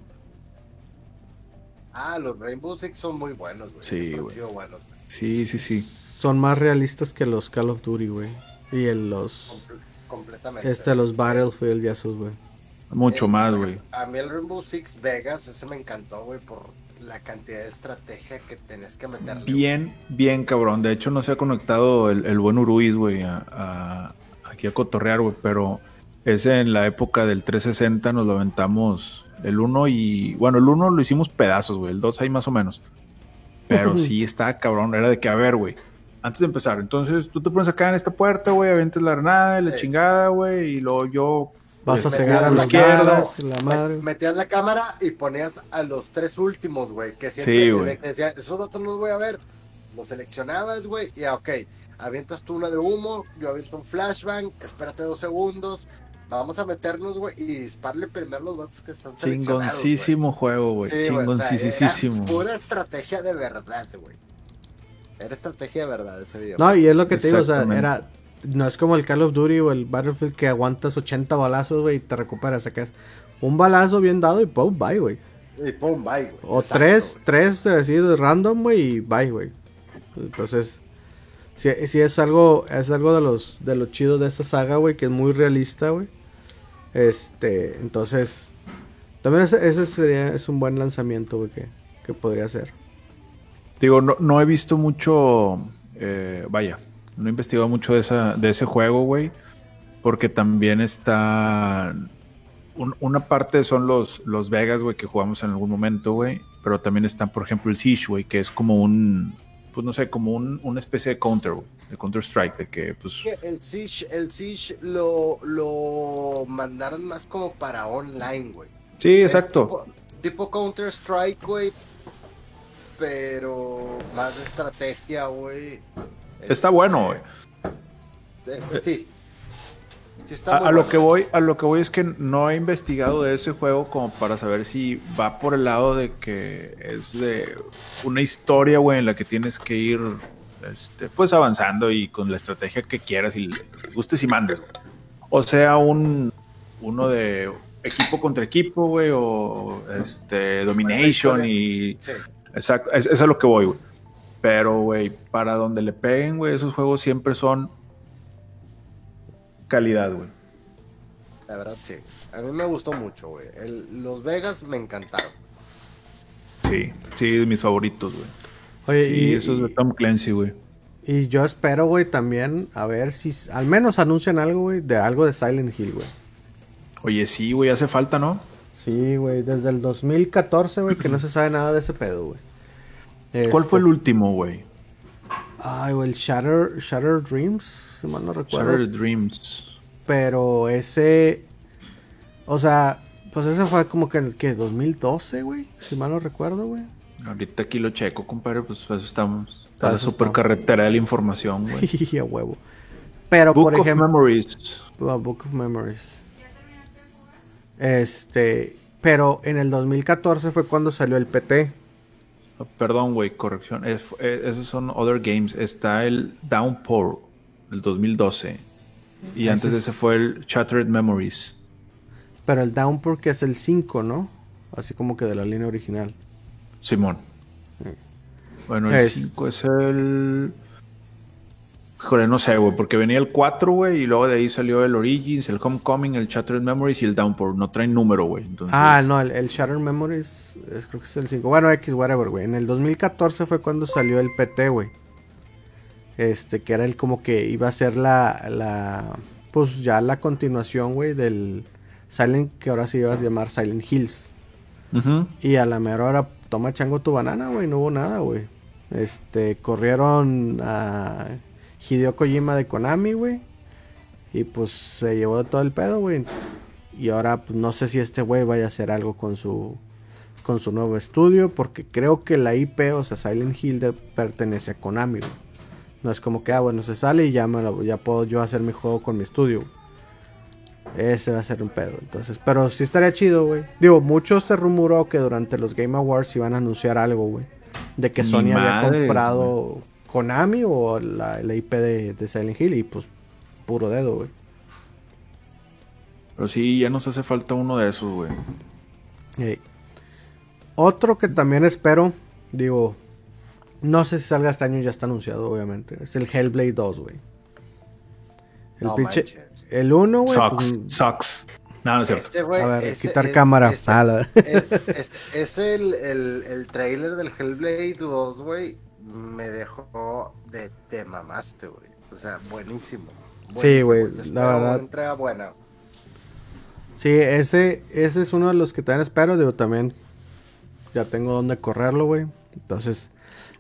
Ah, los Rainbow Six son muy buenos, güey. Sí, güey. sido buenos, güey. Sí, sí, sí. Son más realistas que los Call of Duty, güey. Y en los. Comple- completamente. Este, los Battlefield y esos, güey. Mucho Eh, más, güey. A mí el Rainbow Six Vegas, ese me encantó, güey, por la cantidad de estrategia que tenés que meterle. Bien, bien cabrón. De hecho, no se ha conectado el, el buen Uruiz, güey, a, a- aquí a cotorrear, güey. Pero ese en la época del 360 nos lo aventamos el 1 y... Bueno, el 1 lo hicimos pedazos, güey. El 2 ahí más o menos. Pero sí está cabrón. Era de que, a ver, güey. Antes de empezar, entonces tú te pones acá en esta puerta, güey, avientes la granada y la Sí. chingada, güey, y luego yo... Vas pues, a me cegar a balas y la Me- madre. Metías la cámara y ponías a los tres últimos, güey. Que Sí, siempre de- decía, esos otros no los voy a ver. Los seleccionabas, güey, y ah, ok, avientas tú una de humo, yo aviento un flashbang, espérate dos segundos, vamos a meternos, güey, y disparle primero los vatos que están. Chingoncísimo juego, güey. Sí, güey, o sea, Chingoncísimo. era pura estrategia de verdad, güey. Era estrategia de verdad ese video. No, y es lo que te digo, o sea, era. No es como el Call of Duty o el Battlefield que aguantas 80 balazos, güey, y te recuperas. Sacas un balazo bien dado y pum, bye, güey. Y pum, bye, güey. O Exacto, tres, tres así de random, güey, y bye, güey. Entonces, sí, sí es algo, es algo de los, de lo chido de esta saga, güey, que es muy realista, güey. Este, entonces, también ese, sería, es un buen lanzamiento, güey, que, que podría ser. Digo, no, no he visto mucho, eh, vaya, no he investigado mucho de, esa, de ese juego, güey, porque también está, un- una parte son los, los Vegas, güey, que jugamos en algún momento, güey, pero también está, por ejemplo, el Siege, güey, que es como un, pues no sé, como un, una especie de counter, de Counter Strike, de que, pues, El Siege, el Siege lo, lo mandaron más como para online, güey. sí, Es exacto. Tipo, tipo Counter Strike, güey. Pero más de estrategia, güey. Está bueno, güey. sí. Sí está A, lo que voy, a lo que voy es que no he investigado de ese juego como para saber si va por el lado de que es de una historia, güey, en la que tienes que ir este, pues avanzando y con la estrategia que quieras y gustes y mandes, güey. O sea, un uno de equipo contra equipo, güey, o este domination y Sí. exacto, es, es a lo que voy, güey. Pero, güey, para donde le peguen, güey, esos juegos siempre son calidad, güey. La verdad, sí. A mí me gustó mucho, güey. El- Los Vegas me encantaron. Sí, sí, de mis favoritos, güey. Oye, Sí, y, esos de Tom Clancy, güey. y yo espero, güey, también a ver si al menos anuncian algo, güey, de algo de Silent Hill, güey. Oye, sí, güey, hace falta, ¿no? Sí, güey, desde el 2014, güey, que no se sabe nada de ese pedo, güey. ¿Cuál Este, fue el último, güey? Ay, güey, el Shatter, Shatter Dreams, si mal no recuerdo. Shattered Dreams. Pero ese. O sea, pues ese fue como que en el que 2012, güey. Si mal no recuerdo, güey. Ahorita aquí lo checo, compadre, pues eso estamos. Está la Para eso super estamos. carretera de la información, güey. Y a huevo. Pero Book por of ejemplo. Memories. Ah, Book of Memories. Este. Pero en el 2014 fue cuando salió el PT. Perdón, güey, corrección. Es- esos son Other Games. Está el Downpour del 2012. Y antes de es- ese fue el Shattered Memories. Pero el Downpour que es el 5, ¿no? Así como que de la línea original. Simón. Bueno, el Es- 5 es el. Híjole, no sé, güey, porque venía el 4, güey, y luego de ahí salió el Origins, el Homecoming, el Shattered Memories y el Downpour. No traen número, güey. entonces- Ah, no, el, el Shattered Memories es- creo que es el 5. Bueno, X, whatever, güey. En el 2014 fue cuando salió el PT, güey. Este, que era el como que iba a ser la, la, pues ya la continuación, güey, del Silent, que ahora se iba a llamar Silent Hills. Y a la mera hora, toma chango tu banana, güey, no hubo nada, güey. Este, corrieron a Hideo Kojima de Konami, güey. Y pues se llevó todo el pedo, güey. Y ahora pues, no sé si este güey vaya a hacer algo con su con su nuevo estudio, porque creo que la IP, o sea, Silent Hill de- pertenece a Konami, güey. No es como que, ah, bueno, se sale y ya, me lo- ya puedo yo hacer mi juego con mi estudio. Ese va a ser un pedo. Entonces, pero sí estaría chido, güey. Digo, mucho se rumoró que durante los Game Awards iban a anunciar algo, güey. De que Sony había comprado Konami o la, la IP de, de Silent Hill y pues puro dedo, güey. Pero sí, ya nos hace falta uno de esos, güey. Ey. Otro que también espero, digo, no sé si salga este año, ya está anunciado, obviamente. Es el Hellblade 2, güey. El No pinche. manches. El 1, güey. Sucks, pues, sucks. No, no es cierto. Este, güey, a ver, ese- quitar es- cámara. ese- Ah, la- es, es- es el, el, el trailer del Hellblade 2, güey. Me dejó de te mamaste, güey. O sea, buenísimo. Sí, Buenísimo. güey, Yo la verdad. una entrega buena. Sí, ese, ese es uno de los que también espero. Digo, también ya tengo donde correrlo, güey. Entonces,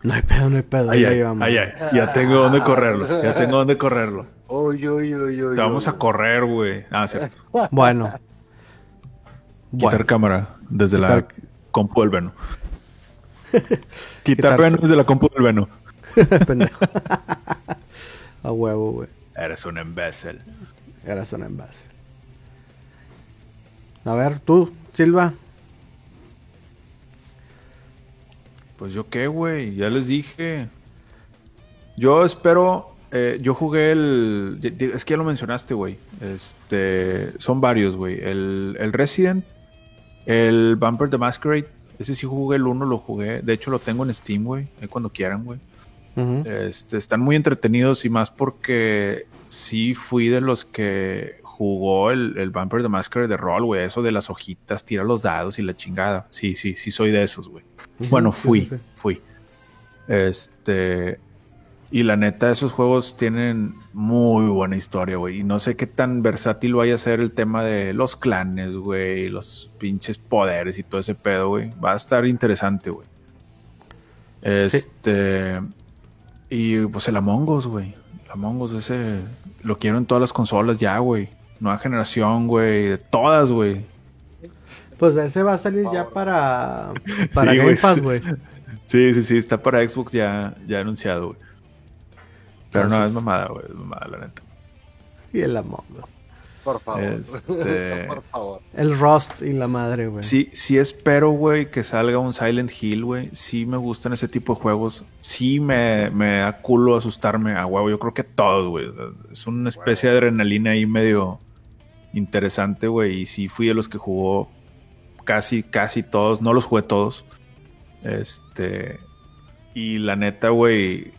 no hay pedo, no hay pedo. Ay, ya ay, llevamos. ay, ay. Ya tengo dónde correrlo. Ya tengo dónde correrlo. Uy, uy, uy, uy. Te vamos a correr, güey. Ah, cierto. Bueno. Quitar Bueno, cámara desde la compu del Veno. Quitar Veno desde la compu del Veno. pendejo. A huevo, güey. Eres un imbécil. Eras un envase. A ver, tú, Silva. Pues yo qué, güey, ya les dije. Yo espero, eh, yo jugué el, es que ya lo mencionaste, güey. Este, son varios, güey. El, el Resident, el Bumper the Masquerade, ese sí jugué el uno, lo jugué. De hecho lo tengo en Steam, güey, ahí cuando quieran, güey. Este, están muy entretenidos y más porque sí fui de los que jugó el, el Vampire the Masquerade de rol, güey. Eso de las hojitas, tira los dados y la chingada. Sí, sí, sí soy de esos, güey. Bueno, sí, fui, sí, sí. fui. Este. Y la neta, esos juegos tienen muy buena historia, güey. Y no sé qué tan versátil vaya a ser el tema de los clanes, güey. Los pinches poderes y todo ese pedo, güey. Va a estar interesante, güey. Este. Y pues el Among Us, güey. El Among Us, ese. Lo quiero en todas las consolas ya, güey. Nueva generación, güey. de Todas, güey. Pues ese va a salir ya para, para Sí, Game güey. Pass, güey. Sí, sí, sí, está para Xbox ya, ya anunciado, güey. Pero no, Entonces- es mamada, güey, es mamada, la neta. Y el Among Us. Por favor. Este- Por favor. El Rust y la madre, güey. Sí, sí espero, güey, que salga un Silent Hill, güey. Sí me gustan ese tipo de juegos. Sí me, me da culo asustarme a huevo. Yo creo que todos, güey. Es una especie de adrenalina ahí medio interesante, güey. Y sí fui de los que jugó casi, casi todos. No los jugué todos. Este. Y la neta, güey.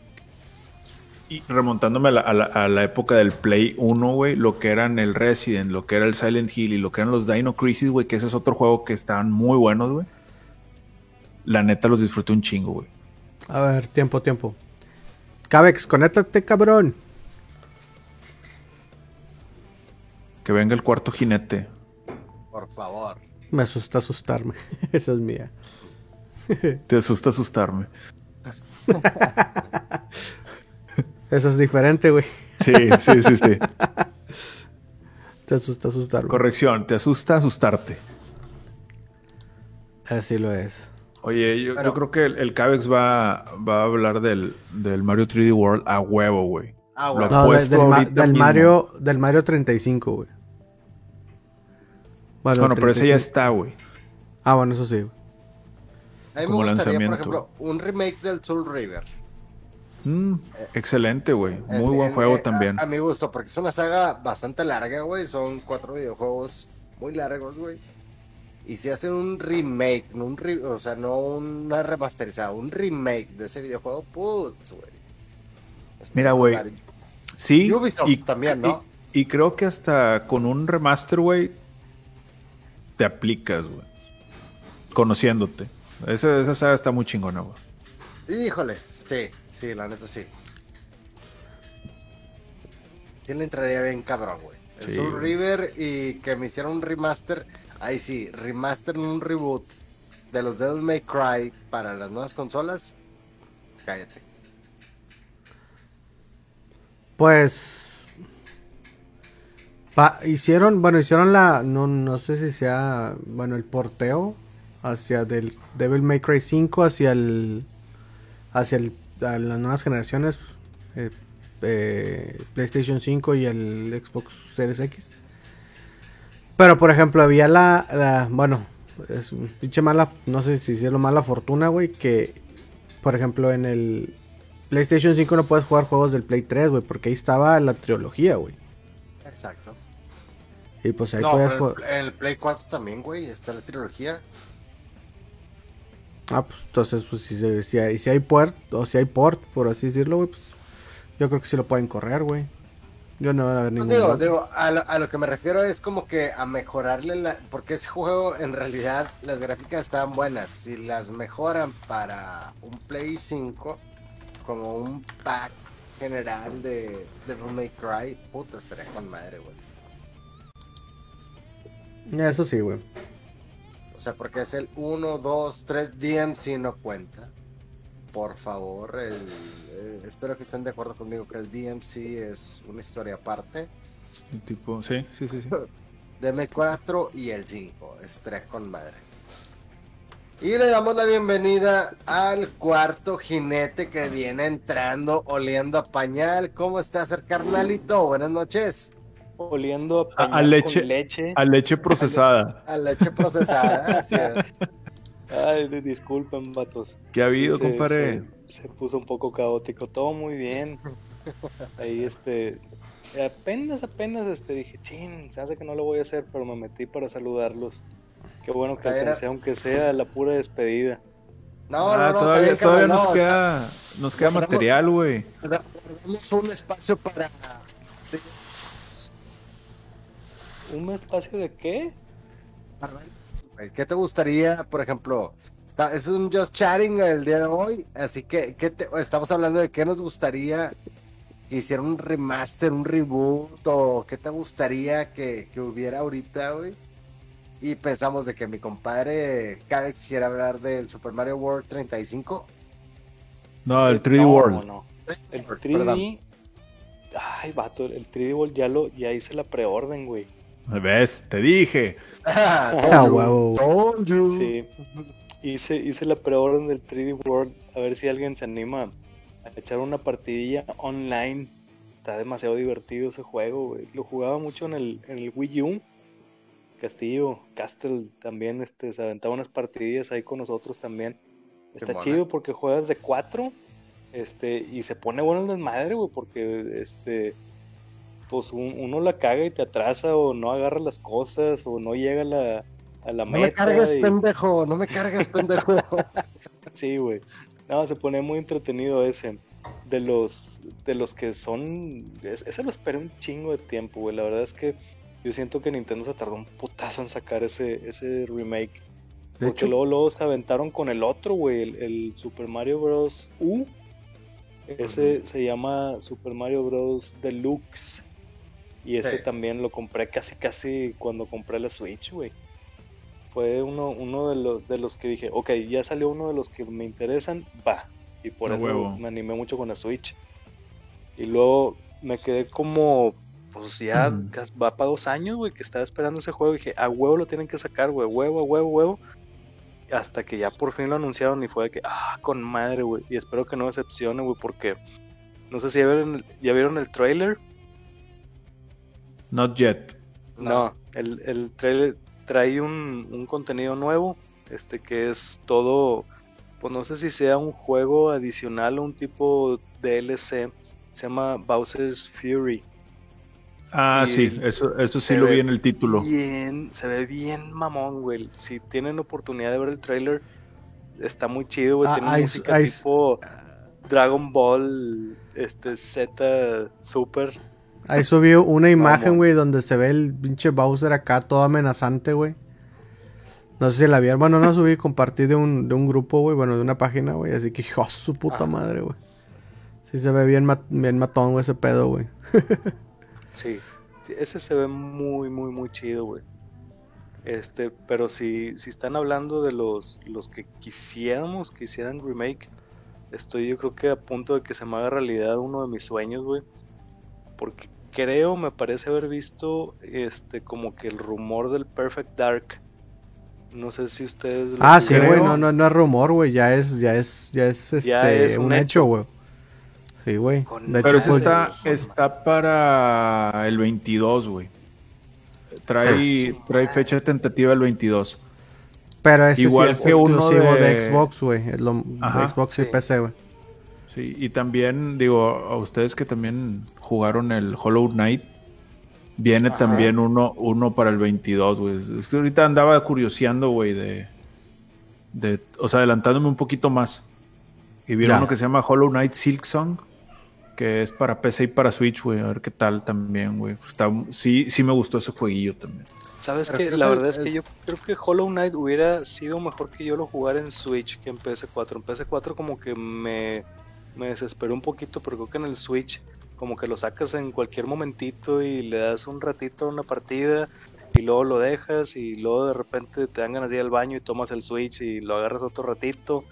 Y remontándome a la, a la- a la época del Play 1, güey, lo que eran el Resident, lo que era el Silent Hill y lo que eran los Dino Crisis, güey, que ese es otro juego que estaban muy buenos, güey. La neta los disfruté un chingo, güey. A ver, tiempo, tiempo. Cabex, conéctate, cabrón. Que venga el cuarto jinete. Por favor. Me asusta asustarme. Esa es mía. Te asusta asustarme. Eso es diferente, güey. Sí, sí, sí, sí. Te asusta asustar. güey. Corrección, te asusta asustarte. Así lo es. Oye, yo, creo que el, el Cabex va, va a hablar del, del Mario 3D World a huevo, güey. Ah, Lo bueno. No, de- puesto del, del. Mario, del Mario 35, güey. Bueno, pero ese ya 35. está, güey. Ah, bueno, eso sí. güey. A mí me como gustaría, por lanzamiento. ejemplo, un remake del Soul River. Mm, excelente, güey. En- Muy buen en- juego eh, también. A, a mi gusto, porque es una saga bastante larga, güey. Son cuatro videojuegos muy largos, güey. Y si hacen un remake, no un re- o sea, no una remasterizada, un remake de ese videojuego, putz, güey. Mira, güey. Sí, Ubisoft también, ¿no? Y, y creo que hasta con un remaster, güey, te aplicas, güey. Conociéndote. Esa, esa saga está muy chingona, güey. Híjole, sí, sí, la neta sí. Sí le entraría bien cabrón, güey. El Sí, Soul. River y que me hicieran un remaster. Ahí sí, remaster en un reboot de los Devil May Cry para las nuevas consolas. Cállate. Pues. Pa- hicieron, bueno, hicieron la. No, no sé si sea. Bueno, el porteo hacia del Devil May Cry 5 hacia el. Hacia el, las nuevas generaciones. eh, eh, PlayStation 5 y el Xbox Series X. Pero por ejemplo, había la. bueno, es pinche mala. No sé si lo mala fortuna, güey. Que. Por ejemplo, en el PlayStation 5 no puedes jugar juegos del Play 3, güey, porque ahí estaba la trilogía, güey. Exacto. Y pues ahí No, pero jugar. en el, Play 4 también, güey. Está la trilogía. Ah, pues entonces, pues si, si hay, si hay port, o si hay port, por así decirlo, güey, pues yo creo que sí lo pueden correr, güey. Yo no voy a ver Pues ningún digo, digo, a, lo, a lo que me refiero es como que a mejorarle la... Porque ese juego en realidad las gráficas estaban buenas. Si las mejoran para un Play 5, como un pack general de Devil May Cry, puta, estaría con madre, güey. Eso sí, güey. O sea, porque es el 1, 2, 3 DMC no cuenta. Por favor, el, espero que estén de acuerdo conmigo que el DMC es una historia aparte. Tipo, sí, sí, sí, sí. DM4 y el 5. Estaría con madre. Y le damos la bienvenida al cuarto jinete que viene entrando oliendo a pañal. ¿Cómo estás, el carnalito? Buenas noches. Oliendo A- a, a pañal leche. con leche. A leche procesada. A leche procesada. así es. Ay, di- disculpen, vatos. ¿Qué ha habido, se- compadre? Se, se puso un poco caótico. Todo muy bien. Ahí, este. Apenas, apenas, este, dije, chin, se hace que no lo voy a hacer, pero me metí para saludarlos. Qué bueno que alcancé, aunque sea la pura despedida. No, Ah, no, no, todavía todavía nos, no, queda, nos queda material, güey. Guardamos un espacio para. ¿Un espacio de qué? ¿Qué te gustaría, por ejemplo? Está, es un Just Chatting el día de hoy, así que ¿qué te- estamos hablando de qué nos gustaría que hiciera un remaster, un reboot, o qué te gustaría que, que hubiera ahorita, güey. Y pensamos de que mi compadre Cadex quiere hablar del Super Mario World 35. No, el 3D No, World. no. El Perdón. 3D. Ay, vato, el 3D World ya, lo, ya hice la preorden, güey. ¿Ves? Te dije. Ah, huevo. Told you. Sí. Hice, hice la preorden del 3D World. A ver si alguien se anima a echar una partidilla online. Está demasiado divertido ese juego, güey. Lo jugaba mucho en el, en el Wii U. Castillo, Castle también este, se aventaba unas partidillas ahí con nosotros también. Está chido porque juegas de cuatro. Este, y se pone bueno el desmadre, güey, porque este. Pues un- uno la caga y te atrasa, o no agarra las cosas, o no llega a la, a la No meta. me cargues, y- pendejo, no me cargues, pendejo. Sí, güey. No, se pone muy entretenido ese. De los, de los que son. es- Ese lo esperé un chingo de tiempo, güey. La verdad es que yo siento que Nintendo se tardó un putazo en sacar ese, ese remake. De porque hecho, luego, luego se aventaron con el otro, güey. El, el Super Mario Bros. U. Ese se llama Super Mario Bros. Deluxe. Y ese Sí. también lo compré casi, casi cuando compré la Switch, güey. Fue uno, uno de, los, de los que dije, ok, ya salió uno de los que me interesan, va. Y por eso huevo. me animé mucho con la Switch. Y luego me quedé como, pues ya va para dos años, güey, que estaba esperando ese juego. Y dije, a huevo lo tienen que sacar, güey, huevo, a huevo, huevo. Hasta que ya por fin lo anunciaron y fue de que, ah, con madre, güey. Y espero que no decepcione, güey, porque no sé si ya vieron, ya vieron el trailer. Not yet. No, el, el trailer trae un, un contenido nuevo, este que es todo, pues no sé si sea un juego adicional o un tipo DLC, se llama Bowser's Fury. Ah, Y sí, eso, eso sí lo vi en el título. Bien, se ve bien mamón, güey. Si tienen oportunidad de ver el trailer, está muy chido, güey. Ah, Tiene música tipo Dragon Ball, este Z Super. Ahí subió una imagen, güey, donde se ve el pinche Bowser acá todo amenazante, güey. No sé si la vieron. Bueno, no subí, compartí de un, de un grupo, güey, bueno, de una página, güey. Así que, hijo, su puta Ajá. madre, güey. Sí se ve bien, ma- bien matón, güey, ese pedo, güey. Sí, sí, ese se ve muy, muy, muy chido, güey. Este, pero si, si están hablando de los, los que quisiéramos que hicieran remake, estoy yo creo que a punto de que se me haga realidad uno de mis sueños, güey. Porque creo, me parece haber visto, este, como que el rumor del Perfect Dark. No sé si ustedes... lo Ah, sí, güey, no, no, no es rumor, güey. Ya es, ya es, ya es, este, Ya es un, un hecho, güey. Sí, güey. De Pero hecho, ese está, está para el 22, güey. Trae, Sí. trae fecha tentativa el 22. pero ese igual sí es que uno exclusivo de... de- Xbox, güey. Es lo- de Xbox y sí. PC, güey. Sí, y también, digo, a ustedes que también jugaron el Hollow Knight, viene Ajá. también uno, uno para el 22, güey. Que ahorita andaba curioseando, güey, de, de, o sea, adelantándome un poquito más. Y vieron Ya. uno que se llama Hollow Knight Silk Song, que es para PC y para Switch, güey. A ver qué tal también, güey. Está, sí, sí me gustó ese jueguillo también. ¿Sabes creo La que verdad es que yo creo que Hollow Knight hubiera sido mejor que yo lo jugara en Switch que en PS4. En PS4 como que me, me desesperó un poquito, pero creo que en el Switch como que lo sacas en cualquier momentito y le das un ratito a una partida y luego lo dejas y luego de repente te dan ganas de ir al baño y tomas el Switch y lo agarras otro ratito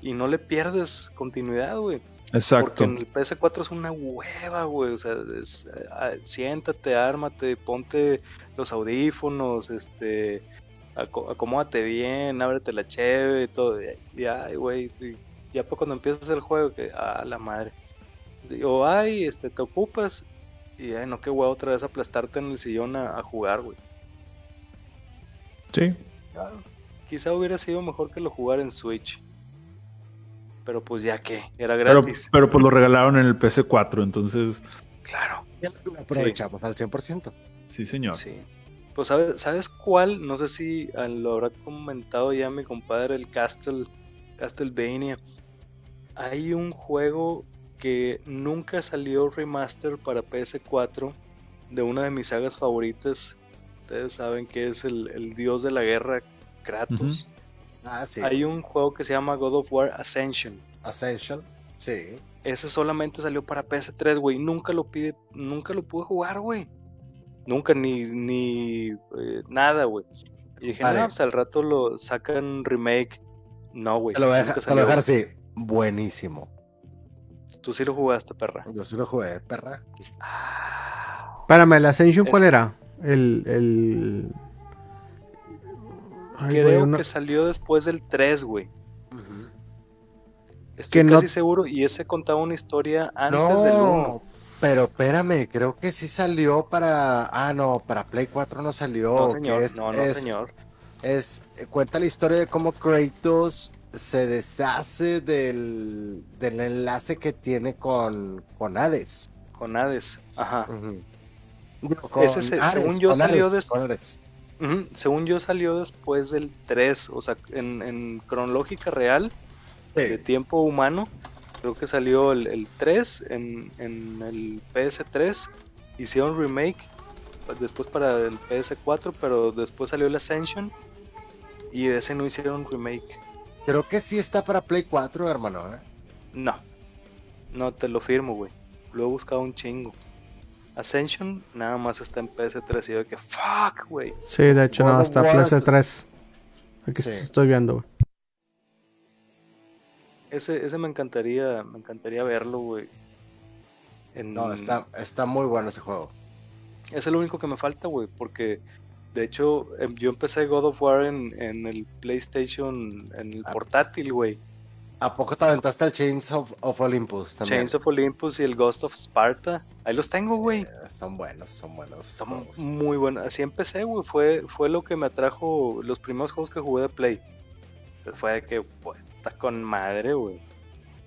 y no le pierdes continuidad, güey. Porque Exacto. en el PS4 es una hueva, güey. O sea, es, ah, siéntate, ármate, ponte los audífonos, este, aco- acomódate bien, ábrete la cheve y todo. Y, y, ay, güey, ya para cuando empiezas el juego, que, ah, la madre. Sí, O, ay, este, te ocupas y, ay, no, qué huevo otra vez aplastarte en el sillón a, a jugar, güey. Sí. Ah, Quizá hubiera sido mejor que lo jugara en Switch. Pero pues ya que, era gratis. pero pues lo regalaron en el PC4, entonces, Claro. Ya lo aprovechamos al 100%. sí, señor. Sí. Pues ¿sabes, ¿sabes cuál? No sé si ah, lo habrá comentado ya mi compadre, el Castle, Castlevania. Hay un juego que nunca salió remaster para PS4 de una de mis sagas favoritas. Ustedes saben que es el, el dios de la guerra, Kratos. Ah, sí. Hay un juego que se llama God of War Ascension. Ascension. Sí. Ese solamente salió para PS3, güey. Nunca lo pide, nunca lo pude jugar, güey. Nunca, ni, ni eh, nada, güey. Y dije, Vale. no, pues al rato lo sacan remake. No, güey. Te lo voy a dejar, así. Buenísimo. Tú sí lo jugaste, perra. Yo sí lo jugué, perra. Ah, Espérame, ¿el Ascension Es- cuál era? El. el... Ay, güey, Creo que salió después del 3, güey. Estoy Que no- casi seguro. Y ese contaba una historia antes del 1. Pero espérame, creo que sí salió para. Ah, no, para Play 4 no salió. No, señor. es, no, no, es- señor. es- cuenta la historia de cómo Kratos se deshace del, del enlace que tiene con, con Hades. Con Hades. Ajá. Ujú. Digo, con Ese se- según yo salió Hades, des- con Hades. Ujú, Según yo salió después del 3. O sea, en, en cronológica real. de tiempo humano. Creo que salió el, el 3 en, en el PS3. Hicieron remake después para el PS4, pero después salió el Ascension. Y de ese no hicieron remake. Creo que sí está para Play 4, hermano. ¿eh? No, no te lo firmo, güey. Lo he buscado un chingo. Ascension nada más está en PS3 y yo que fuck, güey. Sí, de hecho, no, of hasta War Plaza es- 3. Aquí Sí. estoy viendo, güey. Ese, ese me encantaría, me encantaría verlo, güey. En- No, está, está muy bueno ese juego. Es el único que me falta, güey, porque de hecho em, yo empecé God of War en, en el PlayStation, en el Ah. portátil, güey. ¿A poco te aventaste el Chains of, of Olympus también? Chains of Olympus y el Ghost of Sparta. Ahí los tengo, güey. Eh, son buenos, son buenos. Son juegos. muy buenos. Así empecé, güey. Fue, fue lo que me atrajo los primeros juegos que jugué de Play. Pues fue de que, pues, está con madre, güey.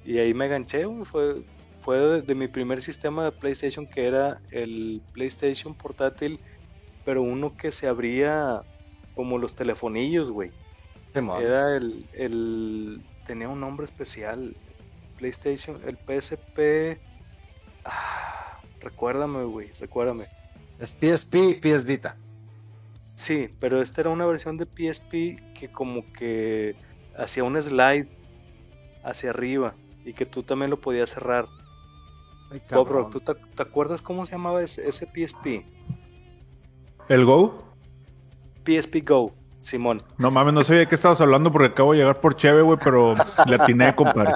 Y ahí me ganché, güey. Fue, fue de, de mi primer sistema de PlayStation, que era el PlayStation portátil, pero uno que se abría como los telefonillos, güey. Era el, el. Tenía un nombre especial. PlayStation, el PSP. Ah, recuérdame, güey, recuérdame. Es PSP PS Vita. Sí, pero esta era una versión de PSP que como que hacía un slide hacia arriba y que tú también lo podías cerrar. Ay, Bob cabrón. Rock, ¿tú te, te acuerdas cómo se llamaba ese, ese PSP? ¿El Go? PSP Go, Simón. No mames, no sabía de qué estabas hablando porque acabo de llegar por Cheve, güey, pero le atiné, compadre.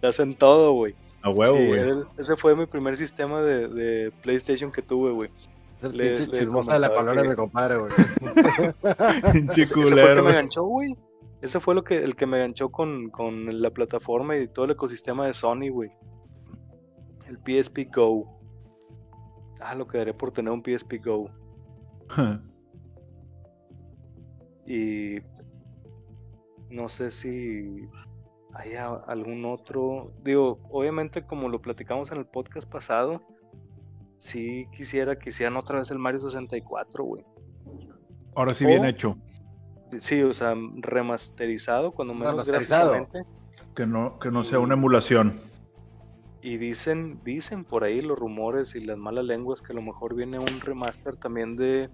Te hacen todo, güey. A huevo, Sí, güey. el- ese fue mi primer sistema de, de PlayStation que tuve, güey. Es el Le- pinche le chismosa de la colonia, que- mi compadre, güey. Pinche Ese, fue el que me ganchó, güey. Ese fue lo que, el que me ganchó con, con la plataforma y todo el ecosistema de Sony, güey. El PSP Go. Ah, lo que daré por tener un PSP Go. Y no sé si hay algún otro. Digo, obviamente, como lo platicamos en el podcast pasado, sí quisiera que hicieran otra vez el Mario 64, güey. Ahora sí bien hecho. Sí, o sea, remasterizado, cuando menos Remasterizado. Que no, que no sea una emulación. Y dicen, dicen por ahí los rumores y las malas lenguas que a lo mejor viene un remaster también de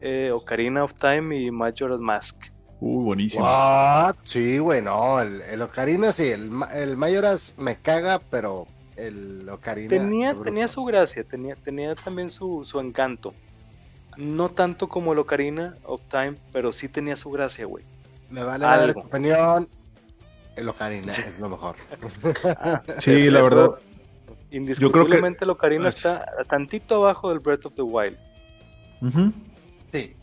eh, Ocarina of Time y Majora's Mask. Uy, buenísimo. What? Sí, güey, no. El, el Ocarina sí. El, el Mayoras me caga, pero el Ocarina. Tenía, tenía su gracia, tenía, tenía también su, su encanto. No tanto como el Ocarina of Time, pero sí tenía su gracia, güey. Me vale tu opinión. El Ocarina es lo mejor. Sí, Eso- la eso, verdad. Indiscutiblemente el Ocarina está tantito abajo del Breath of the Wild. Sí.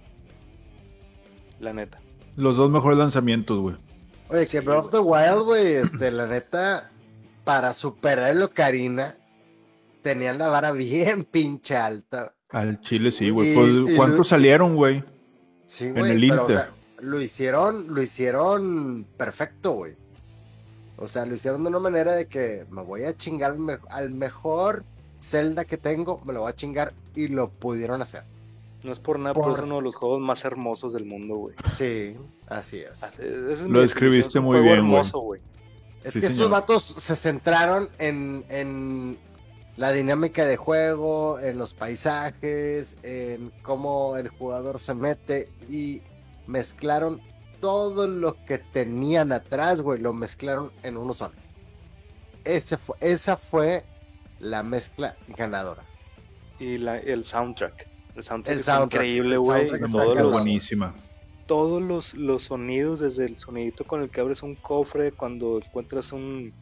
la neta. Los dos mejores lanzamientos, güey. Oye, que Sí, Breath of the Wild, güey, este, la neta, para superar el Ocarina, tenían la vara bien pinche alta. Al Chile sí, güey. Pues, ¿Cuántos lo- salieron, güey? Sí, En güey. el pero, o Inter. sea, lo hicieron, lo hicieron perfecto, güey. O sea, lo hicieron de una manera de que me voy a chingar al me- al mejor Zelda que tengo, me lo voy a chingar y lo pudieron hacer. No es por nada, pero Por- es uno de los juegos más hermosos del mundo, güey. Sí, así es. Lo describiste muy juego bien, güey. hermoso, güey. Es Sí, que señor. estos vatos se centraron en, en la dinámica de juego, en los paisajes, en cómo el jugador se mete y mezclaron todo lo que tenían atrás, güey, lo mezclaron en uno solo. Ese fue, esa fue la mezcla ganadora. Y la, el soundtrack. El soundtrack El soundtrack, increíble, el güey. cagado. los, buenísima. todos los, los sonidos, desde el sonidito con el que abres un cofre, cuando encuentras un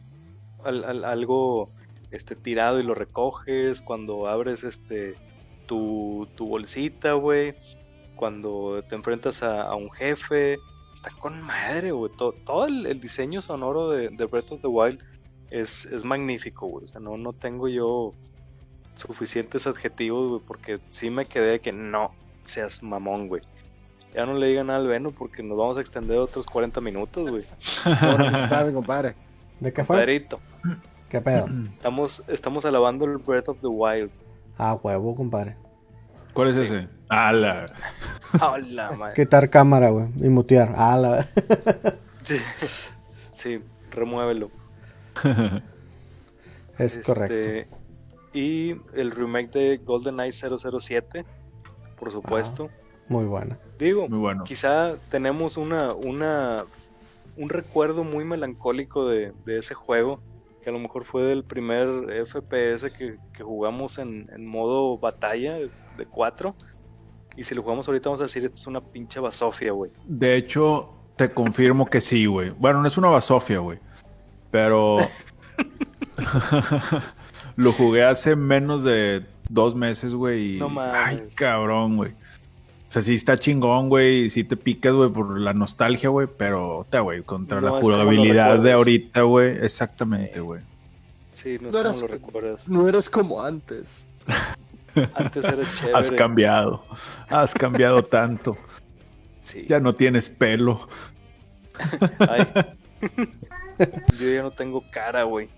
al- al- algo este tirado y lo recoges, cuando abres este tu, tu bolsita, güey, cuando te enfrentas a, a un jefe, está con madre, güey. To- todo el, el diseño sonoro de, de Breath of the Wild es, es magnífico, güey. O sea, no, no tengo yo suficientes adjetivos, güey, porque sí me quedé de que no seas mamón, güey. Ya no le digan nada al Veno porque nos vamos a extender otros 40 minutos, güey. Está mi compadre. ¿De qué fue? Compadrito, ¿Qué pedo? estamos, estamos alabando el Breath of the Wild. Ah, huevo, compadre. ¿Cuál es ese? Ah, la... Hola, madre. Quitar cámara, güey. Y mutear. Ah, la... Sí, sí, remuévelo. Es Este, correcto. Y el remake de GoldenEye 007, por supuesto. Muy buena. Digo, Muy bueno. quizá tenemos una, una, un recuerdo muy melancólico de, de ese juego, que a lo mejor fue del primer FPS que, que jugamos en, en modo batalla de 4. Y si lo jugamos ahorita vamos a decir, esto es una pinche basofia, güey. De hecho, te confirmo que sí, güey. Bueno, no es una basofia, güey. Pero. Lo jugué hace menos de dos meses, güey. y- No mames. Ay, cabrón, güey. O sea, sí está chingón, güey. y Sí te picas, güey, por la nostalgia, güey. Pero, te, güey, contra No la jugabilidad de ahorita, güey. Exactamente, güey. Sí, no, No sé eras- cómo lo recuerdas. No eres como antes. Antes era chévere. Has cambiado. Has cambiado tanto. Sí. Ya no tienes pelo. Ay. Yo ya no tengo cara, güey.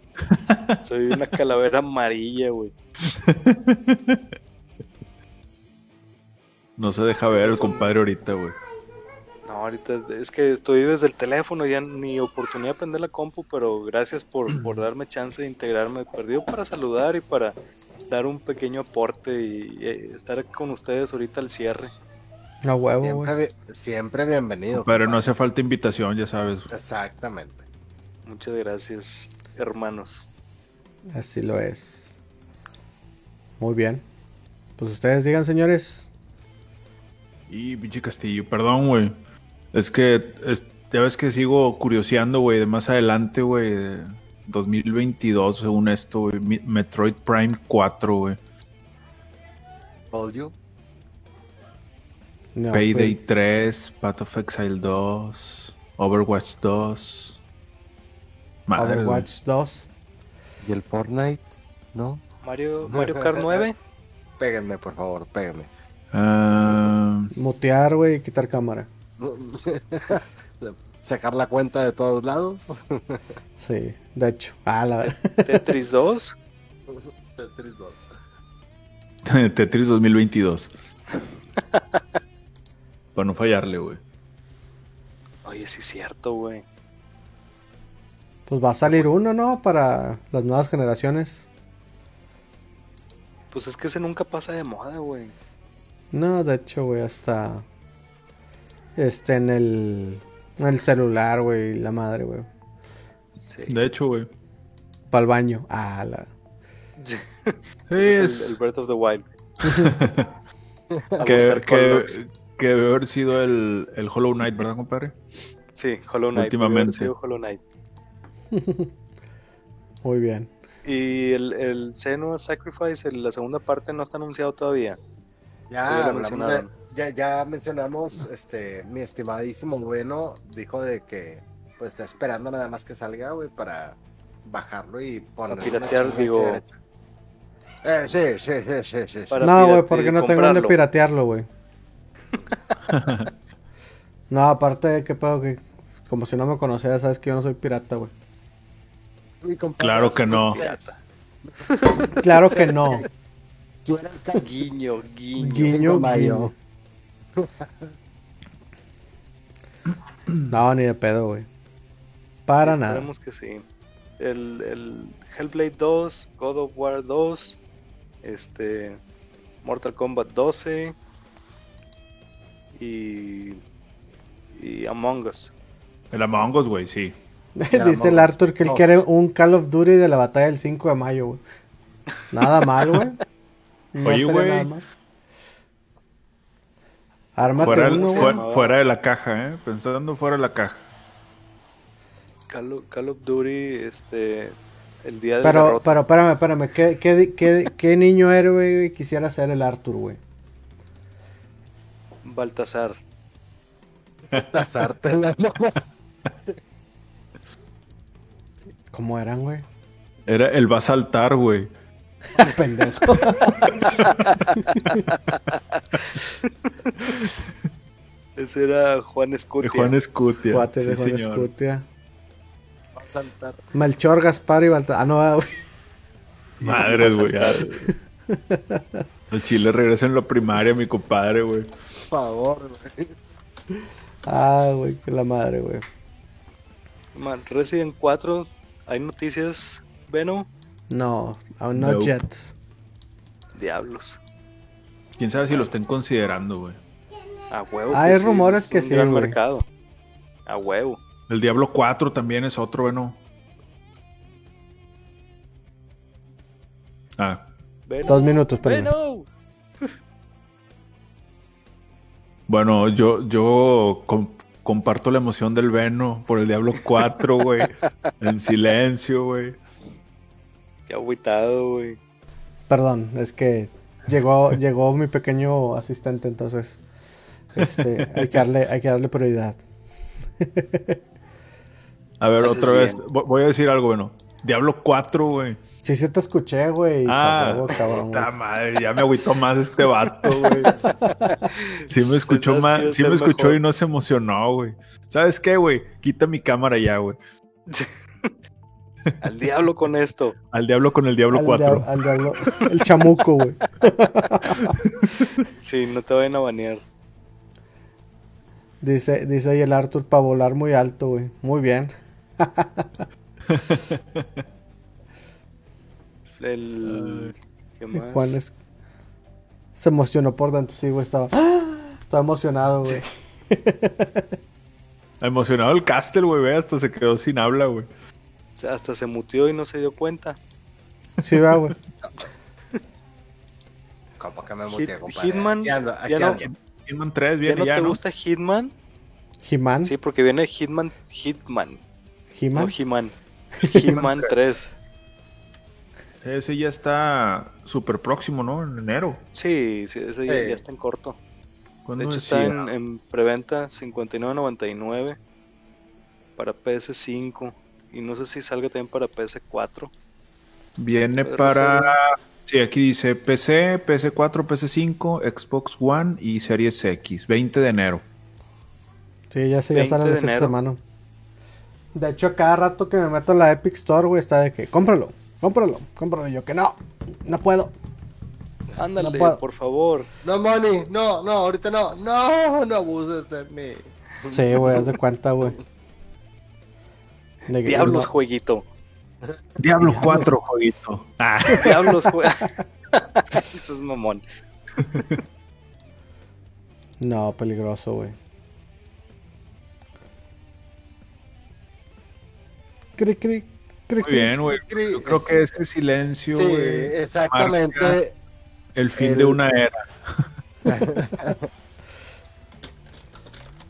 Soy una calavera amarilla, güey. No se deja ver el compadre ahorita, güey. No, ahorita es que estoy desde el teléfono, ya ni oportunidad de prender la compu, pero gracias por, por darme chance de integrarme. Perdido para saludar y para dar un pequeño aporte y, eh, estar con ustedes ahorita al cierre. No huevo, Siempre, güey. bi- siempre bienvenido. Pero no hace falta invitación, ya sabes. Exactamente. Muchas gracias, hermanos. Así lo es. Muy bien. Pues ustedes digan, señores. Y pinche Castillo, perdón, güey. Es que es- ya ves que sigo curioseando, güey, de más adelante, güey. de 2022, según esto, güey. Metroid Prime 4, güey. Told you. No, Payday pues, 3, Path of Exile 2, Overwatch 2. Madre. Overwatch 2. ¿Y el Fortnite? ¿No? Mario, Mario Kart 9. Péguenme, por favor, péguenme. Ah, Mutear, güey, y quitar cámara. Sacar la cuenta de todos lados. Sí, de hecho. Ah, la verdad. Tetris 2. Tetris 2. Tetris 2022. Para no fallarle, güey. Oye, sí es cierto, güey. Pues va a salir uno, ¿no? Para las nuevas generaciones. Pues es que ese nunca pasa de moda, güey. No, de hecho, güey, hasta. Este, en el. El celular, güey, la madre, güey. Sí. De hecho, güey. Para el baño. Ah, la. Sí, es- es el, el Breath of the Wild. Que, que, que debe haber sido el, el Hollow Knight, ¿verdad, compadre? Sí, Hollow Knight. Últimamente. sido Hollow Knight. Muy bien. Y el, el Senua Sacrifice, el- la segunda parte, no está anunciado todavía. Ya, hablamos de-. Ya, ya mencionamos, este, mi estimadísimo bueno dijo de que pues está esperando nada más que salga, güey, para bajarlo y ponerlo piratear, digo. Eh, sí, sí, sí, sí, sí, no, güey, pirate- porque no tengo donde piratearlo, güey. no, aparte de que pedo que. Como si no me conocieras, sabes que yo no soy pirata, güey. Claro que no. Pirata. Claro que no. Guiño, guiño. Guiño, guiño. No, ni de pedo, güey. Para nada. Esperemos que sí. El, el Hellblade 2, God of War 2, este, Mortal Kombat 12 y, y Among Us. El Among Us, güey, sí. Dice el Arthur que él quiere un Call of Duty de la batalla del 5 de mayo, güey. Nada mal, güey. No Oye, güey. Ármate Fuera, uno, fuera de la caja, ¿eh? Pensando fuera de la caja. Call of, Call of Duty, este, el día de Pero, pero espérame, espérame. ¿Qué, qué, qué, qué niño héroe güey, quisiera ser el Arthur, güey? Baltasar. Tasártela, ¿no? ¿Cómo eran, güey? Era el va a saltar, güey. Pendejo. Ese era Juan Escutia. De Juan Escutia. Cuate de sí, Juan señor. Escutia. Va a saltar. Melchor, Gaspar y Baltasar. Ah, no, ah, güey. Madres, güey. ya. El chile regresa en la primaria, mi compadre, güey. Por favor, güey. Ah, güey, que la madre, güey. Man, Resident 4, hay noticias, Veno, No, aún no Nope. Jets. diablos. Quién sabe si lo estén considerando, güey. A huevo. Hay sí, rumores es que sí, gran mercado. A huevo. El Diablo 4 también es otro, bueno. Ah. Dos minutos. Veno. bueno, yo, yo com- comparto la emoción del Veno por el Diablo 4, güey. en silencio, güey. Qué agüitado, güey. Perdón, es que llegó, llegó mi pequeño asistente, entonces este, hay, que darle, hay que darle prioridad. A ver, otra vez. bien. Voy a decir algo bueno. Diablo 4, güey. Sí, sí te escuché, güey. Ah, huevo, cabrón, puta madre, ya me agüitó más este vato, güey. Sí me escuchó más, sí me escuchó mejor. y no se emocionó, güey. ¿Sabes qué, güey? Quita mi cámara ya, güey. Al diablo con esto. Al diablo con el Diablo Al 4. dia- al diablo- el chamuco, güey. Sí, no te vayan a banear. Dice, dice ahí el Arthur para volar muy alto, güey. Muy bien. El. ¿Qué más? Juan es- se emocionó por dentro, sí, güey. Estaba, estaba emocionado, güey. Emocionado el Castle, güey, hasta se quedó sin habla, güey. Hasta se mutió y no se dio cuenta. Sí, va, güey. Compa, que me Hit- muteé, compadre. Hitman, Aquí ando, ya no- ando. Hitman 3 ¿Ya viene no ya, te ¿no? gusta Hitman? He-Man. Sí, porque viene Hitman. Hitman. He-Man. No He-Man. He-Man 3. Ese ya está súper próximo, ¿no? En enero. Sí, sí, ese ya, Sí. ya está en corto. De ¿Cuándo hecho, decía? está en, en preventa 59.99 para PS5. Y no sé si salga también para PS4. Viene Pero para... Sí, aquí dice PC, PS4, PS5, Xbox One y Series X. 20 de enero. Sí, ya sé, ya 20 sale la de enero. semana. De hecho, cada rato que me meto en la Epic Store, güey, está de que cómpralo, cómpralo, cómpralo. Y yo que no, no puedo. Ándale, No puedo. por favor. No, money, no, no, ahorita no. No, no abuses de mí. Sí, güey, haz de cuenta, güey. De Diablos, no, jueguito. Diablo 4, jueguito. Ah. Diablos, juego. Eso es mamón. No, peligroso, güey. Cri, cri, cri, Muy bien, güey. Yo creo que ese silencio, Sí, güey, exactamente. marca el fin el- de una era.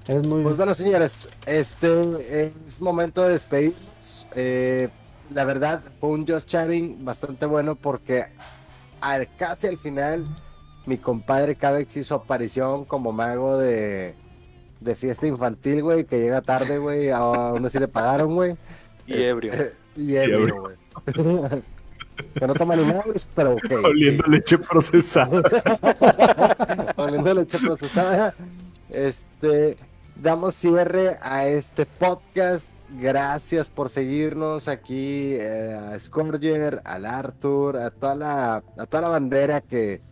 Es muy. Pues bueno, señores, este es momento de despedirnos. Eh, la verdad, fue un Just Chatting bastante bueno porque al, casi al final mi compadre Cabex hizo aparición como mago de, de fiesta infantil, güey, que llega tarde, güey, aún así le pagaron, güey. Y Este, ebrio. Y ebrio, güey. que no toma ni madres, pero ok. Oliendo leche procesada. Oliendo leche procesada. Este, damos cierre a este podcast. Gracias por seguirnos aquí eh, a Scorger, al Arthur, a toda la, a toda la bandera que,